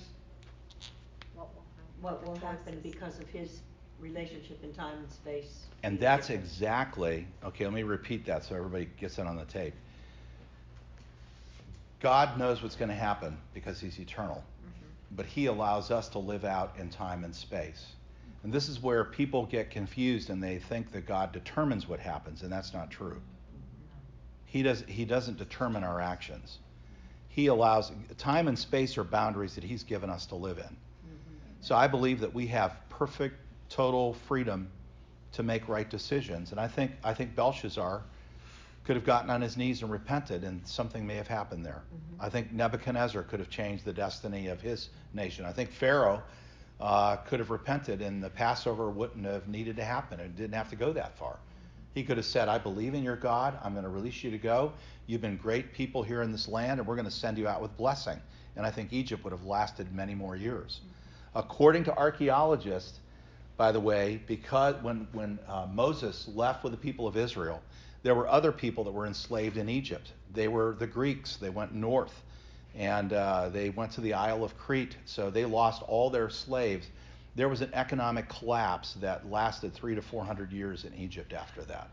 What will happen? what will happen because of his relationship in time and space. And that's exactly, okay, let me repeat that so everybody gets it on the tape. God knows what's going to happen because he's eternal, mm-hmm. but he allows us to live out in time and space. And this is where people get confused and they think that God determines what happens, and that's not true. He, does, he doesn't determine our actions. He allows, time and space are boundaries that he's given us to live in. So I believe that we have perfect, total freedom to make right decisions. And I think I think Belshazzar could have gotten on his knees and repented, and something may have happened there. I think Nebuchadnezzar could have changed the destiny of his nation. I think Pharaoh uh, could have repented, and the Passover wouldn't have needed to happen. It didn't have to go that far. He could have said, I believe in your God. I'm going to release you to go. You've been great people here in this land, and we're going to send you out with blessing. And I think Egypt would have lasted many more years. According to archaeologists, by the way, because when, when uh, Moses left with the people of Israel, there were other people that were enslaved in Egypt. They were the Greeks. They went north. and uh, they went to the Isle of Crete, so they lost all their slaves. There was an economic collapse that lasted three to four hundred years in Egypt after that.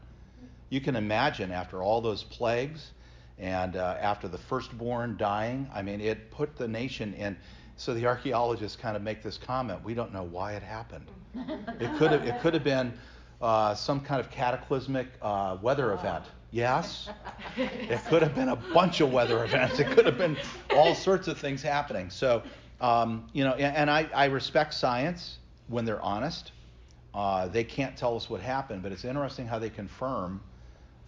You can imagine after all those plagues and uh, after the firstborn dying, I mean, it put the nation in. So the archaeologists kind of make this comment: we don't know why it happened. It could have it could have been uh, some kind of cataclysmic uh, weather event. Yes, it could have been a bunch of weather events. It could have been all sorts of things happening. So um, you know, and, I, I, respect science when they're honest. Uh, they can't tell us what happened, but it's interesting how they confirm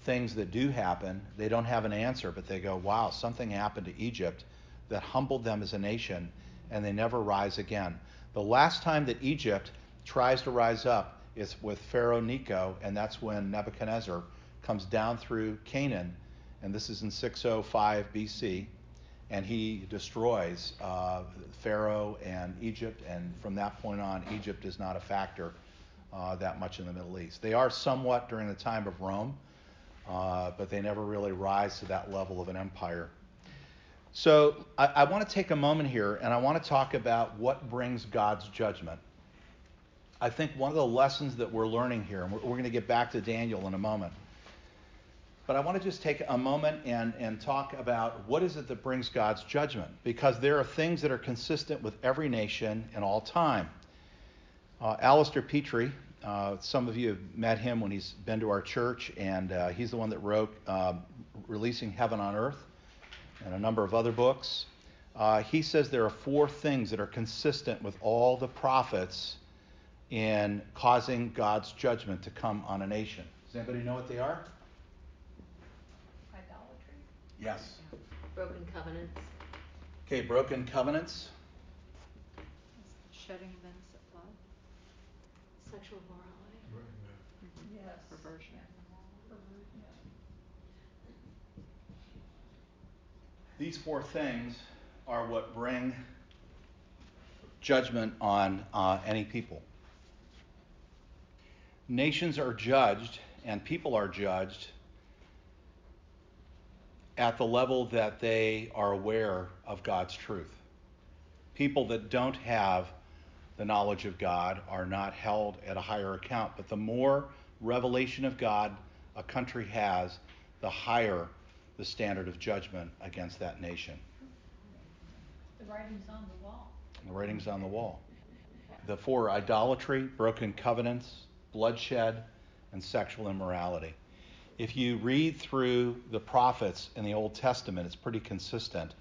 things that do happen. They don't have an answer, but they go, wow, something happened to Egypt that humbled them as a nation, and they never rise again. The last time that Egypt tries to rise up is with Pharaoh Necho, and that's when Nebuchadnezzar comes down through Canaan, and this is in 605 BC and he destroys uh, Pharaoh and Egypt, and from that point on, Egypt is not a factor uh, that much in the Middle East. They are somewhat during the time of Rome, uh, but they never really rise to that level of an empire. So I, I want to take a moment here, and I want to talk about what brings God's judgment. I think one of the lessons that we're learning here, and we're, we're going to get back to Daniel in a moment but I want to just take a moment and, and talk about what is it that brings God's judgment, because there are things that are consistent with every nation in all time. Uh, Alistair Petrie, uh, some of you have met him when he's been to our church, and uh, he's the one that wrote uh, Releasing Heaven on Earth and a number of other books. Uh, he says there are four things that are consistent with all the prophets in causing God's judgment to come on a nation. Does anybody know what they are? Yes. Broken covenants. Okay, broken covenants. Shedding innocent blood. Sexual morality. Yes. Perversion. These four things are what bring judgment on uh, any people. Nations are judged and people are judged at the level that they are aware of God's truth. People that don't have the knowledge of God are not held at a higher account, but the more revelation of God a country has, the higher the standard of judgment against that nation. The writing's on the wall. The writing's on the wall. The four idolatry, broken covenants, bloodshed, and sexual immorality if you read through the prophets in the Old Testament, it's pretty consistent.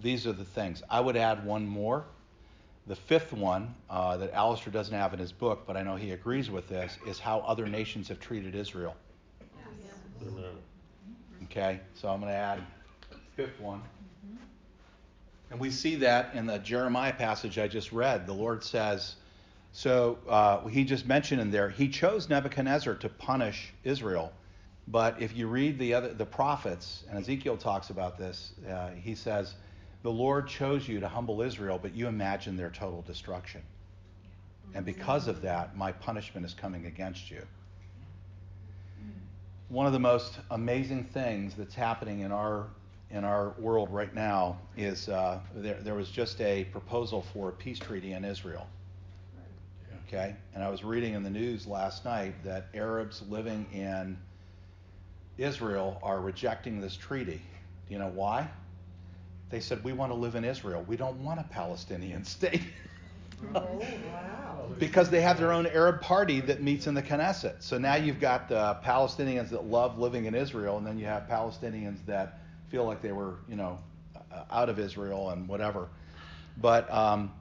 These are the things. I would add one more. The fifth one uh, that Alistair doesn't have in his book, but I know he agrees with this, is how other nations have treated Israel. Okay, so I'm going to add fifth one. And we see that in the Jeremiah passage I just read. The Lord says, so uh, he just mentioned in there, he chose Nebuchadnezzar to punish Israel but if you read the other the prophets, and Ezekiel talks about this, uh, he says, "The Lord chose you to humble Israel, but you imagine their total destruction, and because of that, my punishment is coming against you." One of the most amazing things that's happening in our in our world right now is uh, there, there was just a proposal for a peace treaty in Israel. Okay, and I was reading in the news last night that Arabs living in Israel are rejecting this treaty. Do you know why? They said, We want to live in Israel. We don't want a Palestinian state. oh, wow. because they have their own Arab party that meets in the Knesset. So now you've got the Palestinians that love living in Israel, and then you have Palestinians that feel like they were, you know, uh, out of Israel and whatever. But um,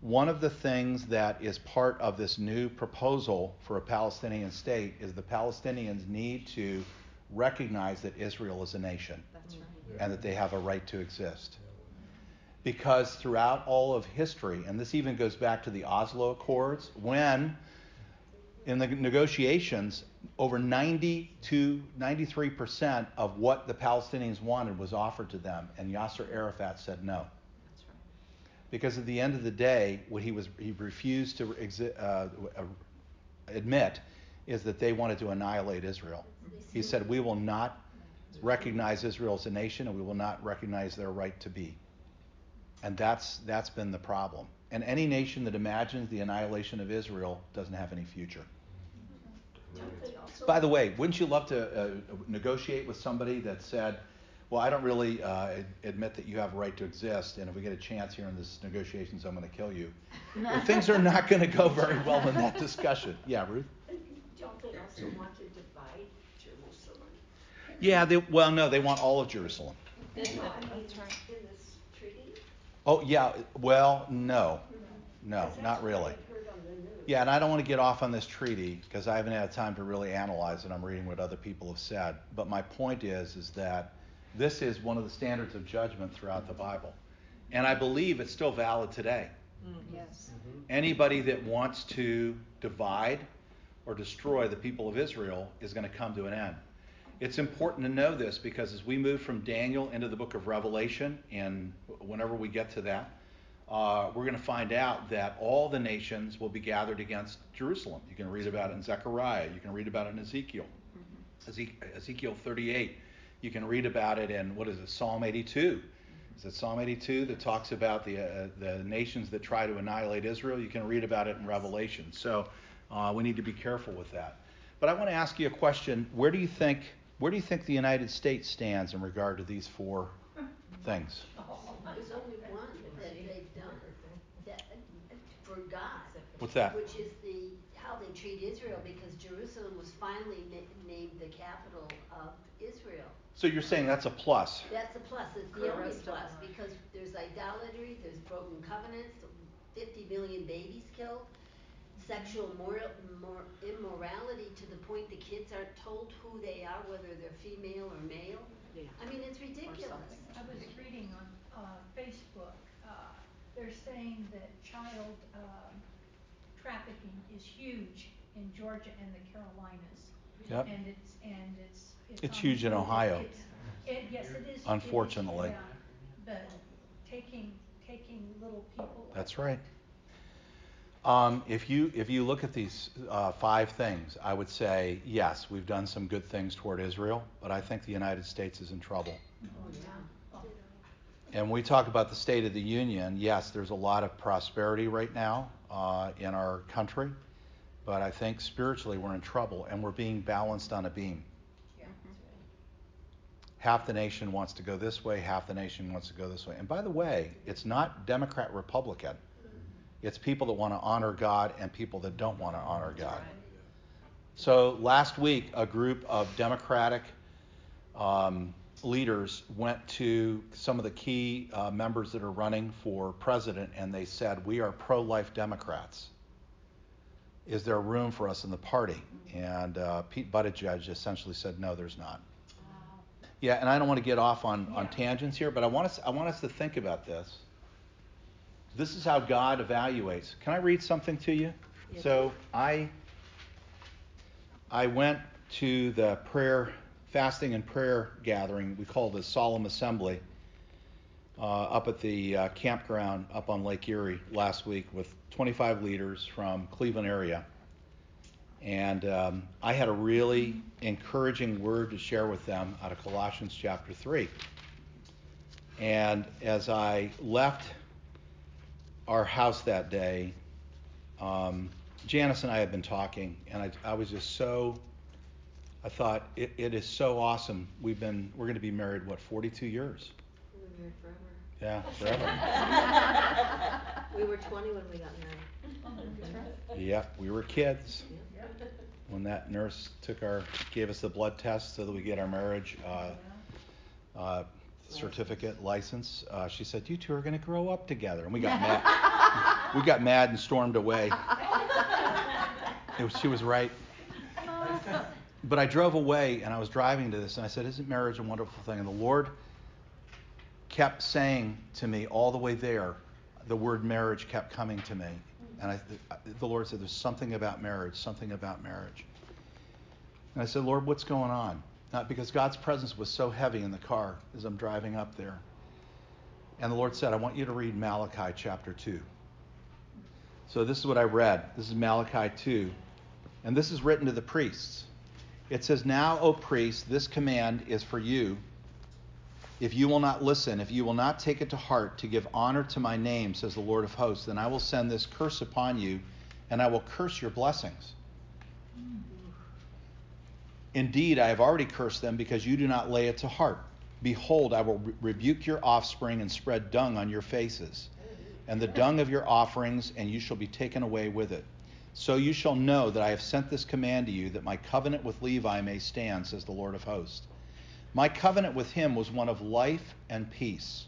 one of the things that is part of this new proposal for a Palestinian state is the Palestinians need to recognize that Israel is a nation right. and that they have a right to exist. Because throughout all of history, and this even goes back to the Oslo Accords, when in the negotiations, over 90 to 93 percent of what the Palestinians wanted was offered to them, and Yasser Arafat said no. Because at the end of the day, what he was he refused to exi- uh, admit is that they wanted to annihilate Israel. He said, We will not recognize Israel as a nation and we will not recognize their right to be And that's, that's been the problem. And any nation that imagines the annihilation of Israel doesn't have any future. By the way, wouldn't you love to uh, negotiate with somebody that said, well, I don't really uh, admit that you have a right to exist, and if we get a chance here in this negotiations, I'm going to kill you. well, things are not going to go very well in that discussion. Yeah, Ruth? Don't they also want to? Yeah, they, well, no, they want all of Jerusalem. No, I mean, in this treaty? Oh, yeah, well, no. Mm-hmm. No, 'Cause that's not really. had heard on the news. Yeah, and I don't want to get off on this treaty because I haven't had time to really analyze it. I'm reading what other people have said. But my point is, is that this is one of the standards of judgment throughout the Bible. And I believe it's still valid today. Mm-hmm. Yes. Mm-hmm. Anybody that wants to divide or destroy the people of Israel is going to come to an end. It's important to know this because as we move from Daniel into the book of Revelation, and whenever we get to that, uh, we're going to find out that all the nations will be gathered against Jerusalem. You can read about it in Zechariah. You can read about it in Ezekiel. Eze- Ezekiel 38. You can read about it in, what is it, Psalm 82. Is it Psalm 82 that talks about the, uh, the nations that try to annihilate Israel? You can read about it in Revelation. So uh, we need to be careful with that. But I want to ask you a question. Where do you think where do you think the United States stands in regard to these four things? There's only one that they've done, that, for God. What's that? Which is the, how they treat Israel, because Jerusalem was finally na- named the capital of Israel. So you're saying that's a plus. That's a plus, it's the only plus, because there's idolatry, there's broken covenants, fifty million babies killed, sexual moral, mor- immorality to the point the kids aren't told who they are, whether they're female or male. Yeah. I mean, it's ridiculous. I was reading on, uh, Facebook, uh, they're saying that child, um, trafficking is huge in Georgia and the Carolinas. Yep. And it's, and it's, it's. It's huge in Ohio. it's- It, yes, it is. it is, Unfortunately. yeah, But taking, taking little people. That's right. Um, if you if you look at these uh, five things, I would say yes, we've done some good things toward Israel, but I think the United States is in trouble. Oh, yeah. And we talk about the State of the Union, yes, there's a lot of prosperity right now uh, in our country, but I think spiritually we're in trouble and we're being balanced on a beam. Half the nation wants to go this way, half the nation wants to go this way. And by the way, it's not Democrat Republican. It's people that want to honor God and people that don't want to honor God. So last week, a group of Democratic um, leaders went to some of the key uh, members that are running for president and they said, We are pro life Democrats. Is there room for us in the party? And uh, Pete Buttigieg essentially said, No, there's not. Yeah, and I don't want to get off on, on tangents here, but I want, us, I want us to think about this. This is how God evaluates. Can I read something to you? Yes. So I I went to the prayer, fasting and prayer gathering. We call the solemn assembly uh, up at the uh, campground up on Lake Erie last week with 25 leaders from Cleveland area. And um, I had a really encouraging word to share with them out of Colossians chapter 3. And as I left our house that day, um, Janice and I had been talking, and I, I was just so. I thought it, it is so awesome. We've been we're going to be married what 42 years. We were married forever. Yeah, forever. We were 20 when we got married. yep, we were kids Yep. when that nurse took our gave us the blood test so that we get our marriage uh, uh, certificate license. Uh, she said, "You two are going to grow up together," and we got mad. we got mad and stormed away. It was, she was right. But I drove away and I was driving to this and I said, Isn't marriage a wonderful thing? And the Lord kept saying to me all the way there, the word marriage kept coming to me. And I, the Lord said, There's something about marriage, something about marriage. And I said, Lord, what's going on? Not because God's presence was so heavy in the car as I'm driving up there. And the Lord said, I want you to read Malachi chapter 2. So this is what I read. This is Malachi 2. And this is written to the priests. It says, Now, O priests, this command is for you. If you will not listen, if you will not take it to heart to give honor to my name, says the Lord of hosts, then I will send this curse upon you, and I will curse your blessings. Indeed, I have already cursed them because you do not lay it to heart. Behold, I will re- rebuke your offspring and spread dung on your faces, and the dung of your offerings, and you shall be taken away with it. So you shall know that I have sent this command to you, that my covenant with Levi may stand, says the Lord of hosts. My covenant with him was one of life and peace,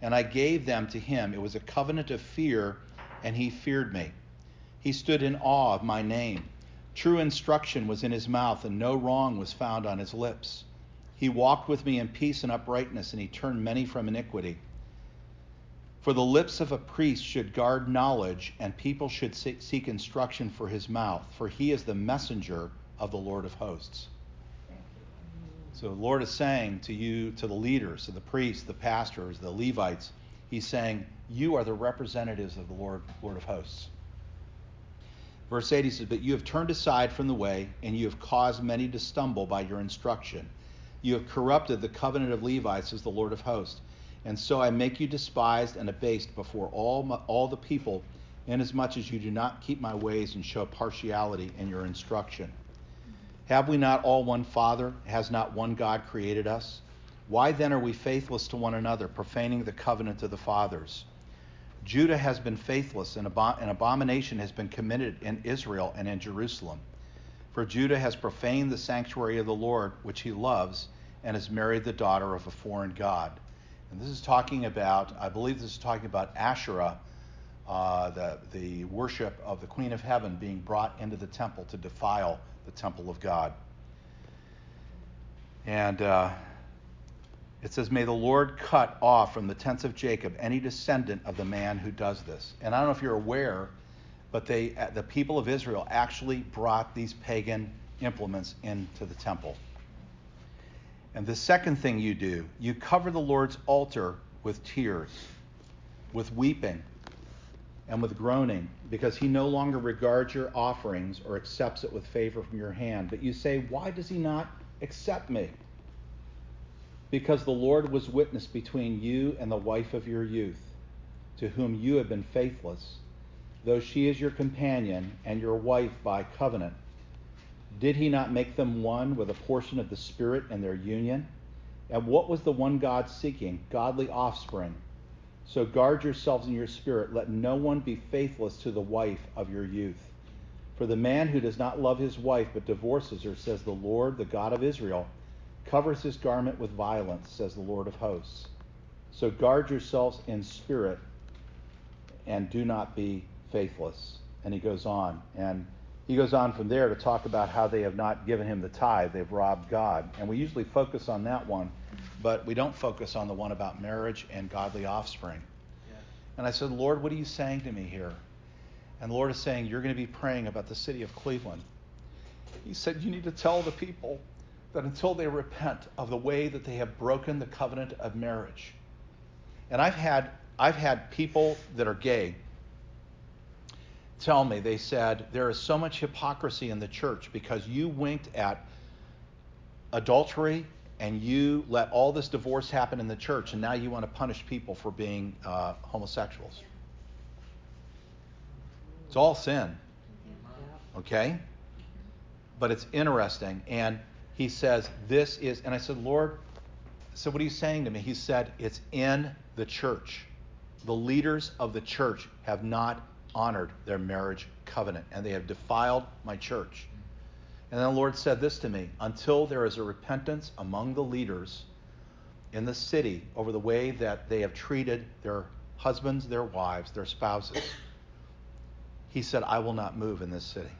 and I gave them to him. It was a covenant of fear, and he feared me. He stood in awe of my name. True instruction was in his mouth, and no wrong was found on his lips. He walked with me in peace and uprightness, and he turned many from iniquity. For the lips of a priest should guard knowledge, and people should seek instruction for his mouth, for he is the messenger of the Lord of hosts. So the Lord is saying to you, to the leaders, to the priests, the pastors, the Levites, He's saying, You are the representatives of the Lord, Lord of hosts. Verse 8 he says, But you have turned aside from the way, and you have caused many to stumble by your instruction. You have corrupted the covenant of Levi, says the Lord of hosts. And so I make you despised and abased before all, my, all the people, inasmuch as you do not keep my ways and show partiality in your instruction. Have we not all one Father? Has not one God created us? Why then are we faithless to one another, profaning the covenant of the fathers? Judah has been faithless, and an abomination has been committed in Israel and in Jerusalem. For Judah has profaned the sanctuary of the Lord, which he loves, and has married the daughter of a foreign god. And this is talking about, I believe this is talking about Asherah, uh, the, the worship of the Queen of Heaven being brought into the temple to defile the temple of God. And uh, it says, May the Lord cut off from the tents of Jacob any descendant of the man who does this. And I don't know if you're aware, but they, uh, the people of Israel actually brought these pagan implements into the temple. And the second thing you do, you cover the Lord's altar with tears, with weeping, and with groaning, because he no longer regards your offerings or accepts it with favor from your hand. But you say, Why does he not accept me? Because the Lord was witness between you and the wife of your youth, to whom you have been faithless, though she is your companion and your wife by covenant. Did he not make them one with a portion of the Spirit in their union? And what was the one God seeking? Godly offspring. So guard yourselves in your spirit. Let no one be faithless to the wife of your youth. For the man who does not love his wife but divorces her, says the Lord, the God of Israel, covers his garment with violence, says the Lord of hosts. So guard yourselves in spirit and do not be faithless. And he goes on. And he goes on from there to talk about how they have not given him the tithe, they've robbed God. And we usually focus on that one but we don't focus on the one about marriage and godly offspring. Yeah. And I said, Lord, what are you saying to me here? And the Lord is saying, You're going to be praying about the city of Cleveland. He said, You need to tell the people that until they repent of the way that they have broken the covenant of marriage. And I've had I've had people that are gay tell me they said there is so much hypocrisy in the church because you winked at adultery and you let all this divorce happen in the church, and now you want to punish people for being uh, homosexuals. It's all sin. Okay? But it's interesting. And he says, This is, and I said, Lord, so what are you saying to me? He said, It's in the church. The leaders of the church have not honored their marriage covenant, and they have defiled my church. And then the Lord said this to me until there is a repentance among the leaders in the city over the way that they have treated their husbands, their wives, their spouses, he said, I will not move in this city.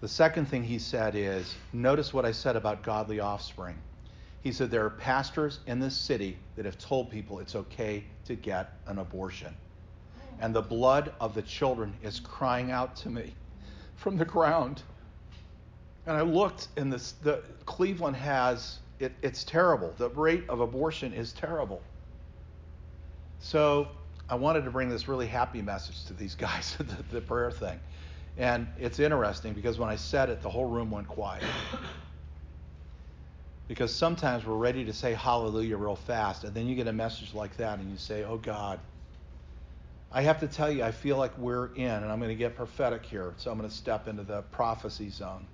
The second thing he said is notice what I said about godly offspring. He said, There are pastors in this city that have told people it's okay to get an abortion. And the blood of the children is crying out to me from the ground. And I looked, and this, the Cleveland has it, it's terrible. The rate of abortion is terrible. So I wanted to bring this really happy message to these guys, the, the prayer thing. And it's interesting because when I said it, the whole room went quiet. Because sometimes we're ready to say hallelujah real fast, and then you get a message like that, and you say, Oh God. I have to tell you, I feel like we're in, and I'm going to get prophetic here, so I'm going to step into the prophecy zone.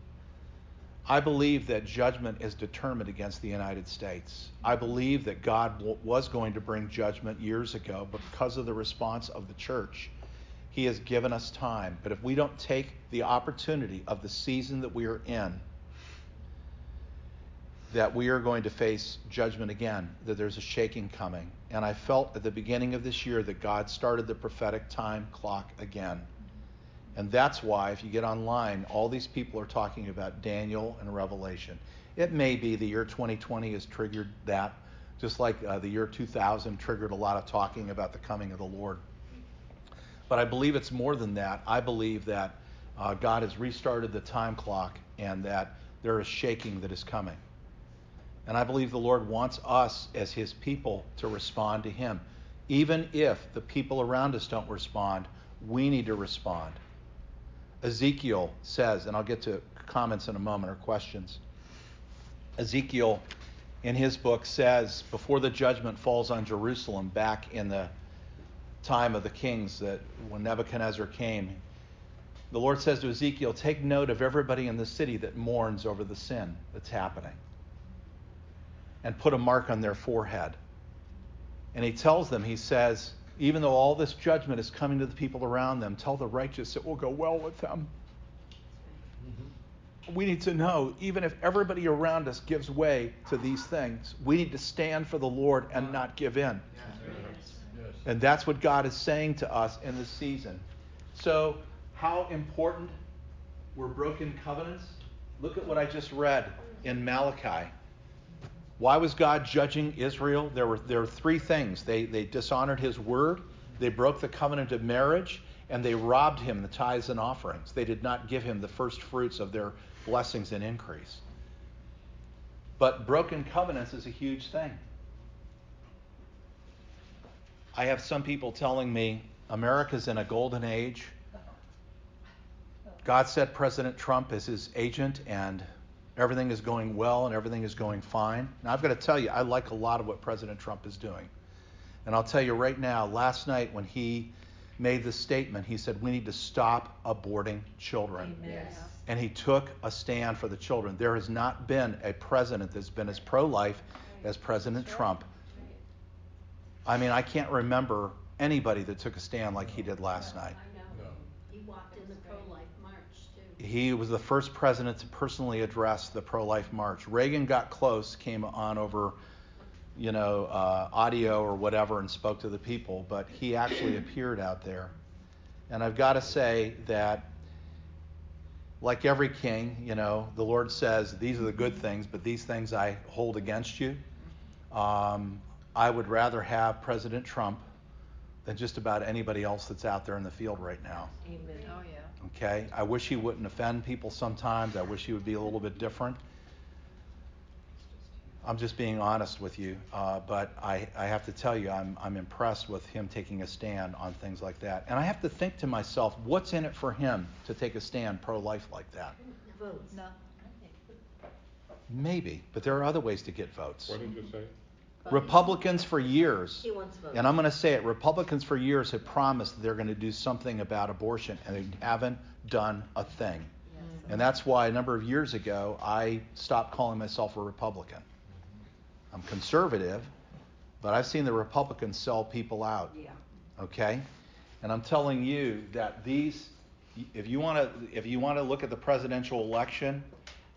I believe that judgment is determined against the United States. I believe that God w- was going to bring judgment years ago, but because of the response of the church, He has given us time. But if we don't take the opportunity of the season that we are in, that we are going to face judgment again, that there's a shaking coming. And I felt at the beginning of this year that God started the prophetic time clock again. And that's why, if you get online, all these people are talking about Daniel and Revelation. It may be the year 2020 has triggered that, just like uh, the year 2000 triggered a lot of talking about the coming of the Lord. But I believe it's more than that. I believe that uh, God has restarted the time clock and that there is shaking that is coming. And I believe the Lord wants us as His people to respond to Him. Even if the people around us don't respond, we need to respond. Ezekiel says, and I'll get to comments in a moment or questions. Ezekiel, in his book, says before the judgment falls on Jerusalem back in the time of the kings that when Nebuchadnezzar came, the Lord says to Ezekiel, Take note of everybody in the city that mourns over the sin that's happening and put a mark on their forehead. And he tells them, he says, even though all this judgment is coming to the people around them, tell the righteous it will go well with them. Mm-hmm. We need to know, even if everybody around us gives way to these things, we need to stand for the Lord and not give in. Yes. And that's what God is saying to us in this season. So, how important were broken covenants? Look at what I just read in Malachi. Why was God judging Israel? There were, there were three things. They, they dishonored his word, they broke the covenant of marriage, and they robbed him the tithes and offerings. They did not give him the first fruits of their blessings and increase. But broken covenants is a huge thing. I have some people telling me America's in a golden age. God said President Trump is his agent, and everything is going well and everything is going fine. Now, I've got to tell you, I like a lot of what President Trump is doing. And I'll tell you right now, last night when he made the statement, he said, We need to stop aborting children. Yes. And he took a stand for the children. There has not been a president that's been as pro life as President Trump. I mean, I can't remember anybody that took a stand like he did last night. He walked in the pro-life march too. He was the first president to personally address the pro-life march. Reagan got close, came on over, you know, uh, audio or whatever, and spoke to the people, but he actually appeared out there. And I've got to say that, like every king, you know, the Lord says, "These are the good things, but these things I hold against you." Um, I would rather have President Trump than just about anybody else that's out there in the field right now. Amen. Oh, yeah. Okay? I wish he wouldn't offend people sometimes. I wish he would be a little bit different. I'm just being honest with you. Uh, but I, I have to tell you, I'm, I'm impressed with him taking a stand on things like that. And I have to think to myself, what's in it for him to take a stand pro life like that? Votes. No. Maybe, but there are other ways to get votes. What did you say? Republicans for years, He wants votes. and I'm going to say it, Republicans for years have promised they're going to do something about abortion, and they haven't done a thing. And that's why a number of years ago, I stopped calling myself a Republican. I'm conservative, but I've seen the Republicans sell people out. Yeah. Okay? And I'm telling you that these, if you want to, if you want to look at the presidential election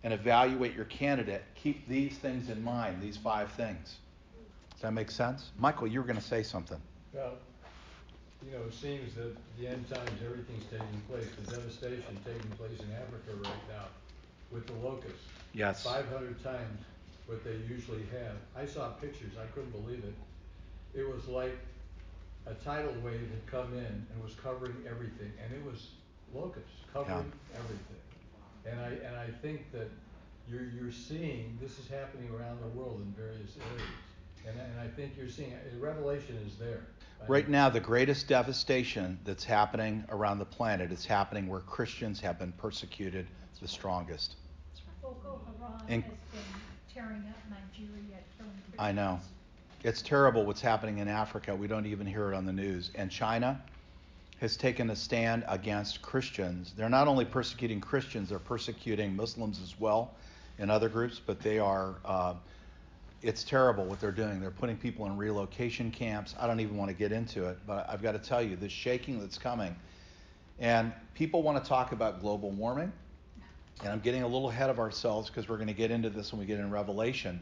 and evaluate your candidate, keep these things in mind, these five things. Does that make sense? Michael, you were going to say something. Well, you know, it seems that the end times, everything's taking place, the devastation taking place in Africa right now with the locusts. Yes. Five hundred times what they usually have. I saw pictures, I couldn't believe it. It was like a tidal wave had come in and was covering everything, and it was locusts covering everything. And I, and I think that you're, you're seeing, this is happening around the world in various areas. And, I- and I think you're seeing, Revelation is there. Right now, the greatest devastation that's happening around the planet is happening where Christians have been persecuted the strongest. Boko Haram And- has been tearing up Nigeria, killing Christians. I know. It's terrible what's happening in Africa. We don't even hear it on the news. And China has taken a stand against Christians. They're not only persecuting Christians, they're persecuting Muslims as well and other groups, but they are. Uh, it's terrible what they're doing. They're putting people in relocation camps. I don't even want to get into it, but I've got to tell you, the shaking that's coming. And people want to talk about global warming. And I'm getting a little ahead of ourselves because we're going to get into this when we get in Revelation.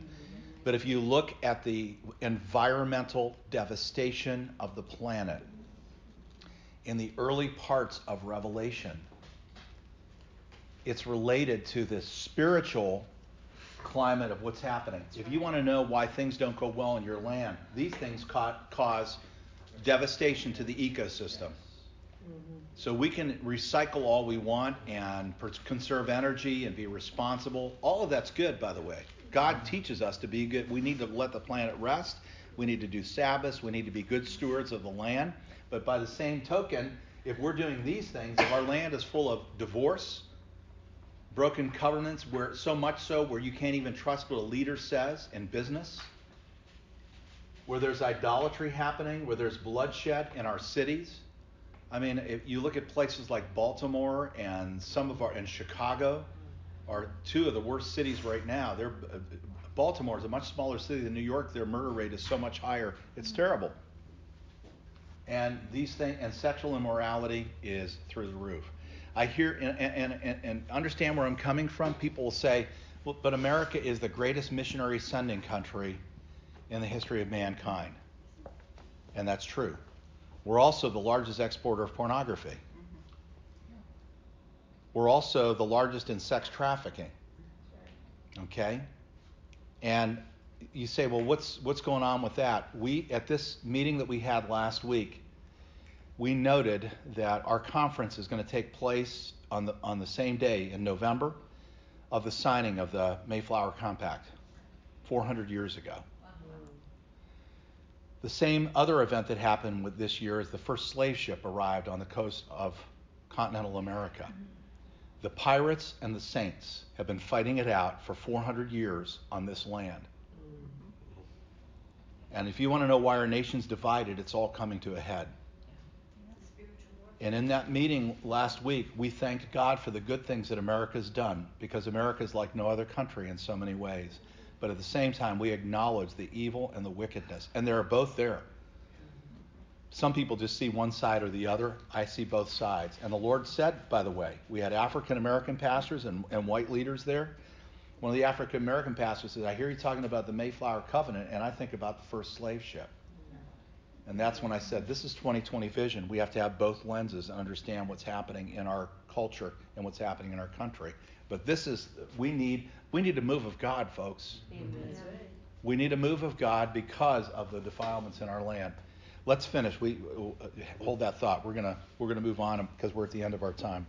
But if you look at the environmental devastation of the planet in the early parts of Revelation, it's related to this spiritual climate of what's happening. If you want to know why things don't go well in your land, these things ca- cause devastation to the ecosystem. Mm-hmm. So we can recycle all we want and conserve energy and be responsible. All of that's good, by the way. God mm-hmm. teaches us to be good. We need to let the planet rest. We need to do Sabbaths. We need to be good stewards of the land. But by the same token, if we're doing these things, if our land is full of divorce, broken covenants, where so much so where you can't even trust what a leader says in business, where there's idolatry happening, where there's bloodshed in our cities. I mean, if you look at places like Baltimore and some of our and Chicago are two of the worst cities right now. They're Baltimore is a much smaller city than New York. Their murder rate is so much higher. It's terrible. And these things and sexual immorality is through the roof. I hear and, and, and, and understand where I'm coming from. People will say, well, but America is the greatest missionary sending country in the history of mankind. And that's true. We're also the largest exporter of pornography. We're also the largest in sex trafficking. Okay? And you say, well, what's what's going on with that? We at this meeting that we had last week, we noted that our conference is going to take place on the, on the same day in November of the signing of the Mayflower Compact 400 years ago. The same other event that happened with this year is the first slave ship arrived on the coast of continental America. The pirates and the saints have been fighting it out for 400 years on this land. And if you want to know why our nation's divided, it's all coming to a head. And in that meeting last week, we thanked God for the good things that America's done because America is like no other country in so many ways. But at the same time, we acknowledge the evil and the wickedness. And they are both there. Some people just see one side or the other. I see both sides. And the Lord said, by the way, we had African American pastors and, and white leaders there. One of the African American pastors said, I hear you talking about the Mayflower Covenant, and I think about the first slave ship. And that's when I said, this is 2020 vision. We have to have both lenses and understand what's happening in our culture and what's happening in our country. But this is, we need, we need a move of God, folks. Amen. We need a move of God because of the defilements in our land. Let's finish. We uh, hold that thought. We're gonna we're gonna move on because we're at the end of our time.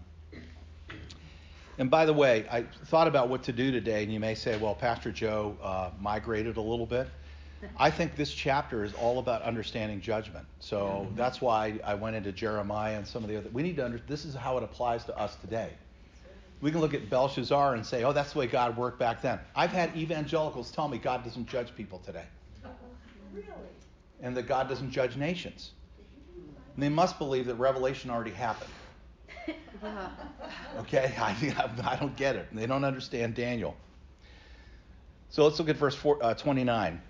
And by the way, I thought about what to do today, and you may say, well, Pastor Joe uh, migrated a little bit. I think this chapter is all about understanding judgment. So that's why I went into Jeremiah and some of the other. We need to under, this is how it applies to us today. We can look at Belshazzar and say, oh, that's the way God worked back then. I've had evangelicals tell me God doesn't judge people today. Really? And that God doesn't judge nations. And they must believe that Revelation already happened. okay, I, I don't get it. They don't understand Daniel. So let's look at verse four, uh, 29.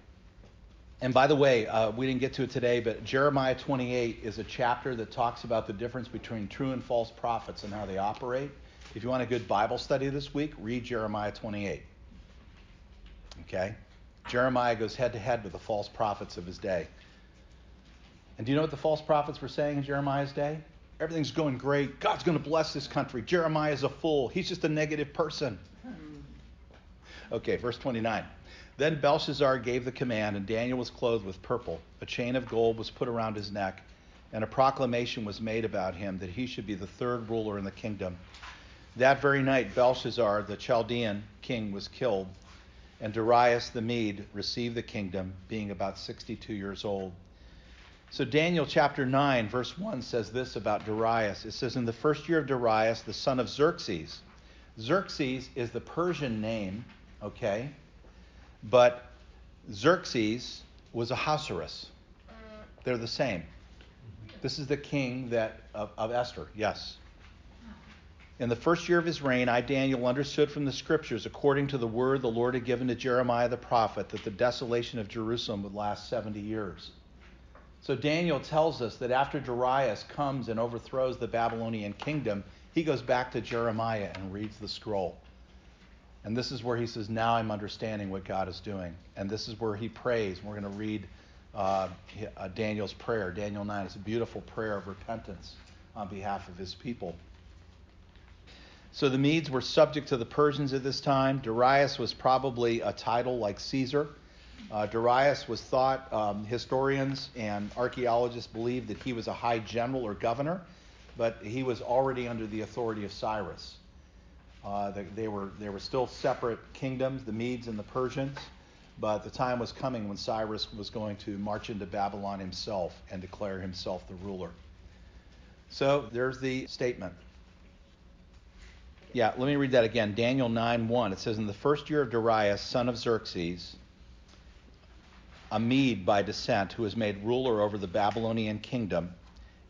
And by the way, uh, we didn't get to it today, but Jeremiah 28 is a chapter that talks about the difference between true and false prophets and how they operate. If you want a good Bible study this week, read Jeremiah 28. Okay? Jeremiah goes head to head with the false prophets of his day. And do you know what the false prophets were saying in Jeremiah's day? Everything's going great. God's going to bless this country. Jeremiah is a fool. He's just a negative person. Okay, verse 29. Then Belshazzar gave the command, and Daniel was clothed with purple. A chain of gold was put around his neck, and a proclamation was made about him that he should be the third ruler in the kingdom. That very night, Belshazzar, the Chaldean king, was killed, and Darius the Mede received the kingdom, being about 62 years old. So, Daniel chapter 9, verse 1 says this about Darius. It says, In the first year of Darius, the son of Xerxes. Xerxes is the Persian name, okay? But Xerxes was Ahasuerus. They're the same. This is the king that of, of Esther. Yes. In the first year of his reign, I, Daniel, understood from the scriptures, according to the word the Lord had given to Jeremiah the prophet, that the desolation of Jerusalem would last 70 years. So Daniel tells us that after Darius comes and overthrows the Babylonian kingdom, he goes back to Jeremiah and reads the scroll. And this is where he says, Now I'm understanding what God is doing. And this is where he prays. We're going to read uh, uh, Daniel's prayer. Daniel 9 is a beautiful prayer of repentance on behalf of his people. So the Medes were subject to the Persians at this time. Darius was probably a title like Caesar. Uh, Darius was thought, um, historians and archaeologists believe that he was a high general or governor, but he was already under the authority of Cyrus. Uh, they, were, they were still separate kingdoms, the Medes and the Persians, but the time was coming when Cyrus was going to march into Babylon himself and declare himself the ruler. So there's the statement. Yeah, let me read that again. Daniel 9 1. It says, In the first year of Darius, son of Xerxes, a Mede by descent, who was made ruler over the Babylonian kingdom,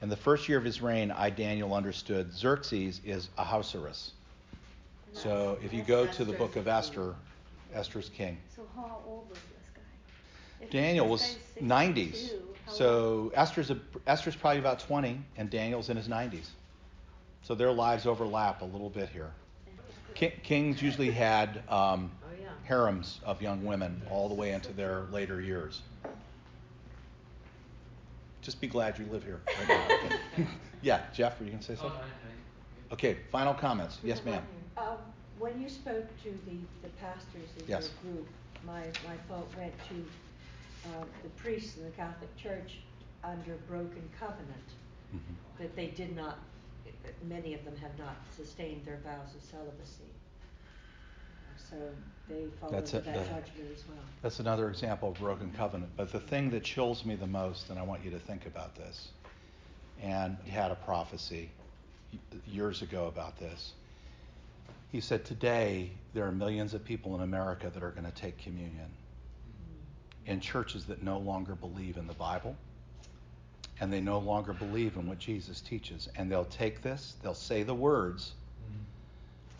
in the first year of his reign, I, Daniel, understood Xerxes is Ahasuerus. So if you go to the book of Esther, Esther's king. So how old was this guy? If Daniel was 90s. So Esther's a, Esther's probably about 20, and Daniel's in his 90s. So their lives overlap a little bit here. Ki- Kings usually had um, harems of young women all the way into their later years. Just be glad you live here. Right now. yeah, Jeff, were you going to say something? Okay, final comments. Yes, ma'am. Um, when you spoke to the, the pastors in Yes. your group, my, my thought went to, uh, the priests in the Catholic Church under broken covenant, Mhm. that they did not, many of them have not sustained their vows of celibacy. So they fall That's into it, that judgment as well. That's another example of broken covenant. But the thing that chills me the most, and I want you to think about this, and had a prophecy years ago about this. He said, Today, there are millions of people in America that are going to take communion in churches that no longer believe in the Bible and they no longer believe in what Jesus teaches. And they'll take this, they'll say the words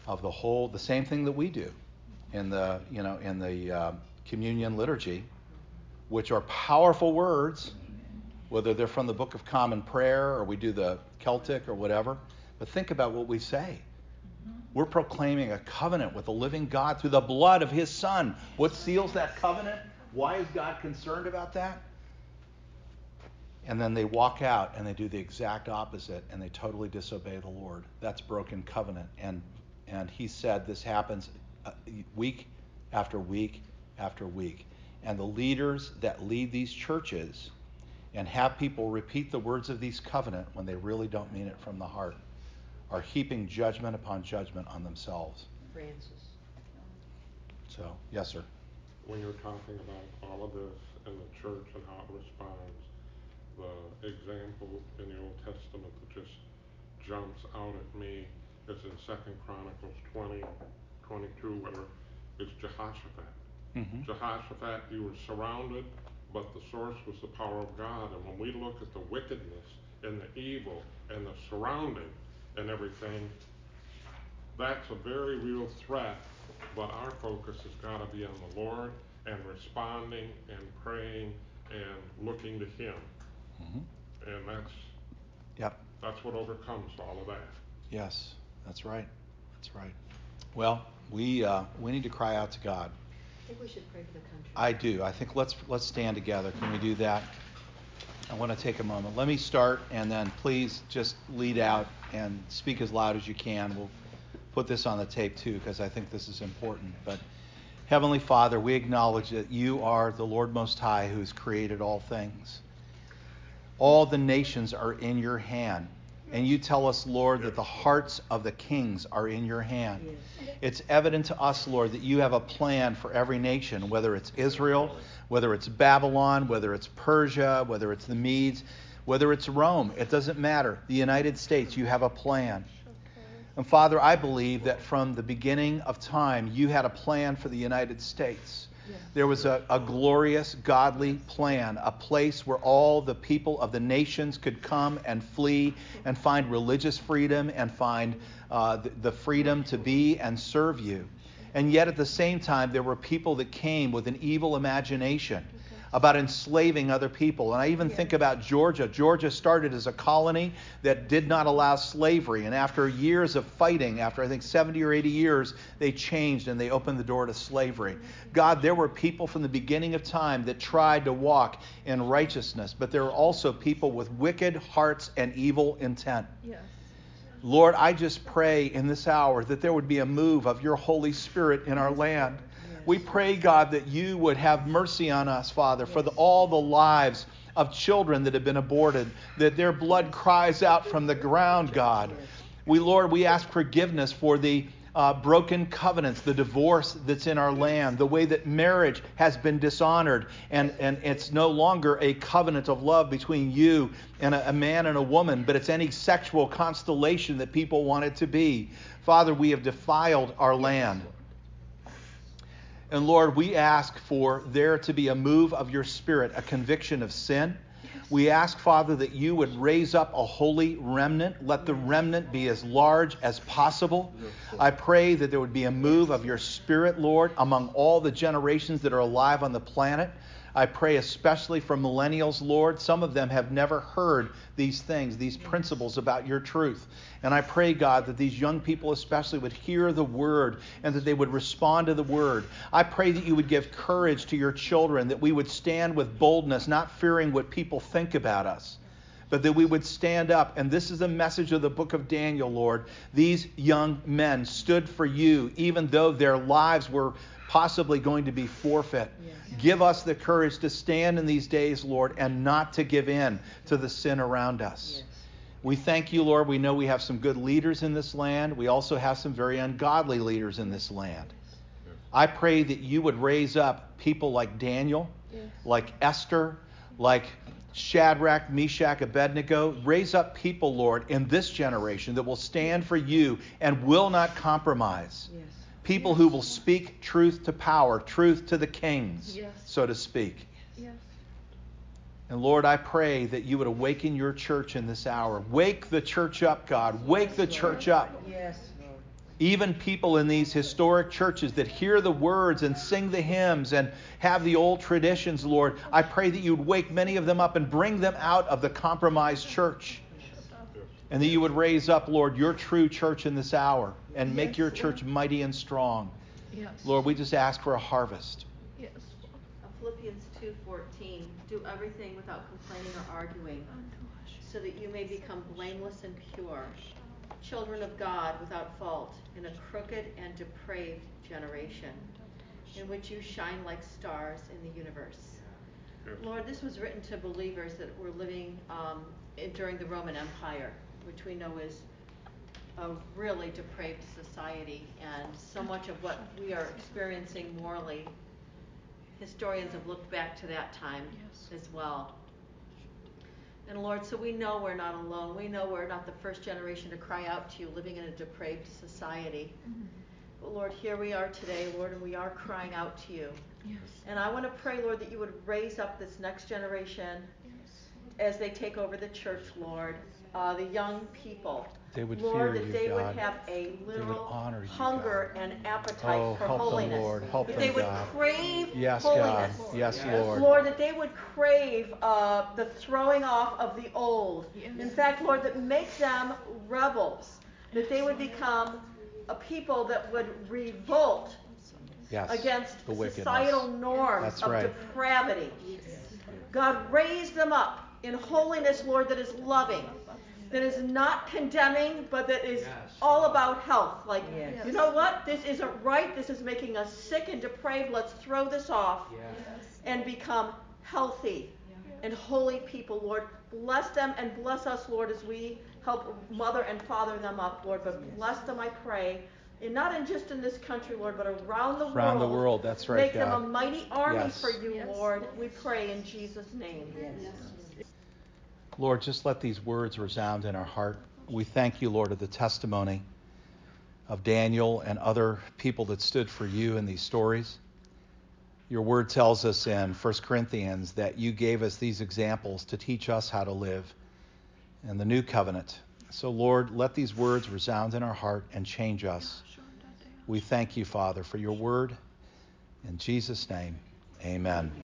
of the whole, the same thing that we do in the, you know, in the uh, communion liturgy, which are powerful words, whether they're from the Book of Common Prayer or we do the Celtic or whatever. But think about what we say. We're proclaiming a covenant with the living God through the blood of his Son. What seals that covenant? Why is God concerned about that? And then they walk out and they do the exact opposite and they totally disobey the Lord. That's broken covenant. And and he said this happens uh, week after week after week. And the leaders that lead these churches and have people repeat the words of these covenant when they really don't mean it from the heart are heaping judgment upon judgment on themselves. Francis. So, yes, sir. When you're talking about all of this in the church and how it responds, the example in the Old Testament that just jumps out at me is in Second Chronicles 20, 22, where it's Jehoshaphat. Mm-hmm. Jehoshaphat, he was surrounded, but the source was the power of God. And when we look at the wickedness and the evil and the surrounding and everything, that's a very real threat. But our focus has got to be on the Lord and responding and praying and looking to Him. Mm-hmm. And that's Yep. that's what overcomes all of that. Yes, that's right. That's right. Well, we uh, we need to cry out to God. I think we should pray for the country. I do. I think let's let's stand together. Can we do that? I want to take a moment. Let me start, and then please just lead out and speak as loud as you can. We'll put this on the tape too, because I think this is important. But Heavenly Father, we acknowledge that you are the Lord Most High who has created all things. All the nations are in your hand. And you tell us, Lord, that the hearts of the kings are in your hand. Yes. It's evident to us, Lord, that you have a plan for every nation, whether it's Israel, whether it's Babylon, whether it's Persia, whether it's the Medes, whether it's Rome. It doesn't matter. The United States, you have a plan. And Father, I believe that from the beginning of time, you had a plan for the United States. There was a, a glorious, godly plan, a place where all the people of the nations could come and flee and find religious freedom and find uh, the, the freedom to be and serve you. And yet, at the same time, there were people that came with an evil imagination about enslaving other people. And I even think about Georgia. Georgia started as a colony that did not allow slavery. And after years of fighting, after I think 70 or 80 years, they changed and they opened the door to slavery. Mm-hmm. God, there were people from the beginning of time that tried to walk in righteousness, but there were also people with wicked hearts and evil intent. Yes. Lord, I just pray in this hour that there would be a move of your Holy Spirit in our land. We pray, God, that you would have mercy on us, Father, for the, all the lives of children that have been aborted, that their blood cries out from the ground, God. We, Lord, we ask forgiveness for the uh, broken covenants, the divorce that's in our land, the way that marriage has been dishonored, and, and it's no longer a covenant of love between you and a, a man and a woman, but it's any sexual constellation that people want it to be. Father, we have defiled our land. And Lord, we ask for there to be a move of your Spirit, a conviction of sin. We ask, Father, that you would raise up a holy remnant. Let the remnant be as large as possible. I pray that there would be a move of your Spirit, Lord, among all the generations that are alive on the planet. I pray especially for millennials, Lord. Some of them have never heard these things, these principles about your truth. And I pray, God, that these young people especially would hear the word and that they would respond to the word. I pray that you would give courage to your children, that we would stand with boldness, not fearing what people think about us but that we would stand up. And this is the message of the book of Daniel, Lord. These young men stood for you, even though their lives were possibly going to be forfeit. Yes. Give us the courage to stand in these days, Lord, and not to give in to the sin around us. Yes. We thank you, Lord. We know we have some good leaders in this land. We also have some very ungodly leaders in this land. I pray that you would raise up people like Daniel, yes. like Esther, like Shadrach, Meshach, Abednego. Raise up people, Lord, in this generation that will stand for you and will not compromise. Yes people yes. who will speak truth to power, truth to the kings, yes. so to speak. Yes. And Lord, I pray that you would awaken your church in this hour. Wake the church up, God. Wake the church up. Yes. Even people in these historic churches that hear the words and sing the hymns and have the old traditions, Lord, I pray that you'd wake many of them up and bring them out of the compromised church. And that you would raise up, Lord, your true church in this hour and make your church mighty and strong. Yes. Lord, we just ask for a harvest. Yes. Philippians 2:14, do everything without complaining or arguing, so that you may become blameless and pure, children of God without fault in a crooked and depraved generation, in which you shine like stars in the universe. Lord, this was written to believers that were living um, during the Roman Empire which we know is a really depraved society, and so much of what we are experiencing morally, historians have looked back to that time yes. as well. And Lord, so we know we're not alone. We know we're not the first generation to cry out to you living in a depraved society. Mm-hmm. But Lord, here we are today, Lord, and we are crying out to you. Yes. And I want to pray, Lord, that you would raise up this next generation yes. as they take over the church, Lord uh, the young people. They would Lord, fear that you, they God. would have a literal you, hunger God. and appetite oh, for help holiness. Them, Lord. Help that them, they would God. crave yes, holiness. God. Yes, yes, Lord. Lord, that they would crave uh, the throwing off of the old. Yes. In fact, Lord, that make them rebels. That they would become a people that would revolt yes, against societal norms That's of right. depravity. God, raise them up in holiness, Lord, that is loving that is not condemning, but that is yes. all about health. Like, yes. you know what? This isn't right. This is making us sick and depraved. Let's throw this off yes. and become healthy and holy people, Lord. Bless them and bless us, Lord, as we help mother and father them up, Lord. But bless them, I pray. And not in just in this country, Lord, but around the around world. Around the world, that's right. Make God. them a mighty army for you, Lord. We pray in Jesus' name. Lord, just let these words resound in our heart. We thank you, Lord, of the testimony of Daniel and other people that stood for you in these stories. Your word tells us in 1 Corinthians that you gave us these examples to teach us how to live in the new covenant. So, Lord, let these words resound in our heart and change us. We thank you, Father, for your word. In Jesus' name, amen.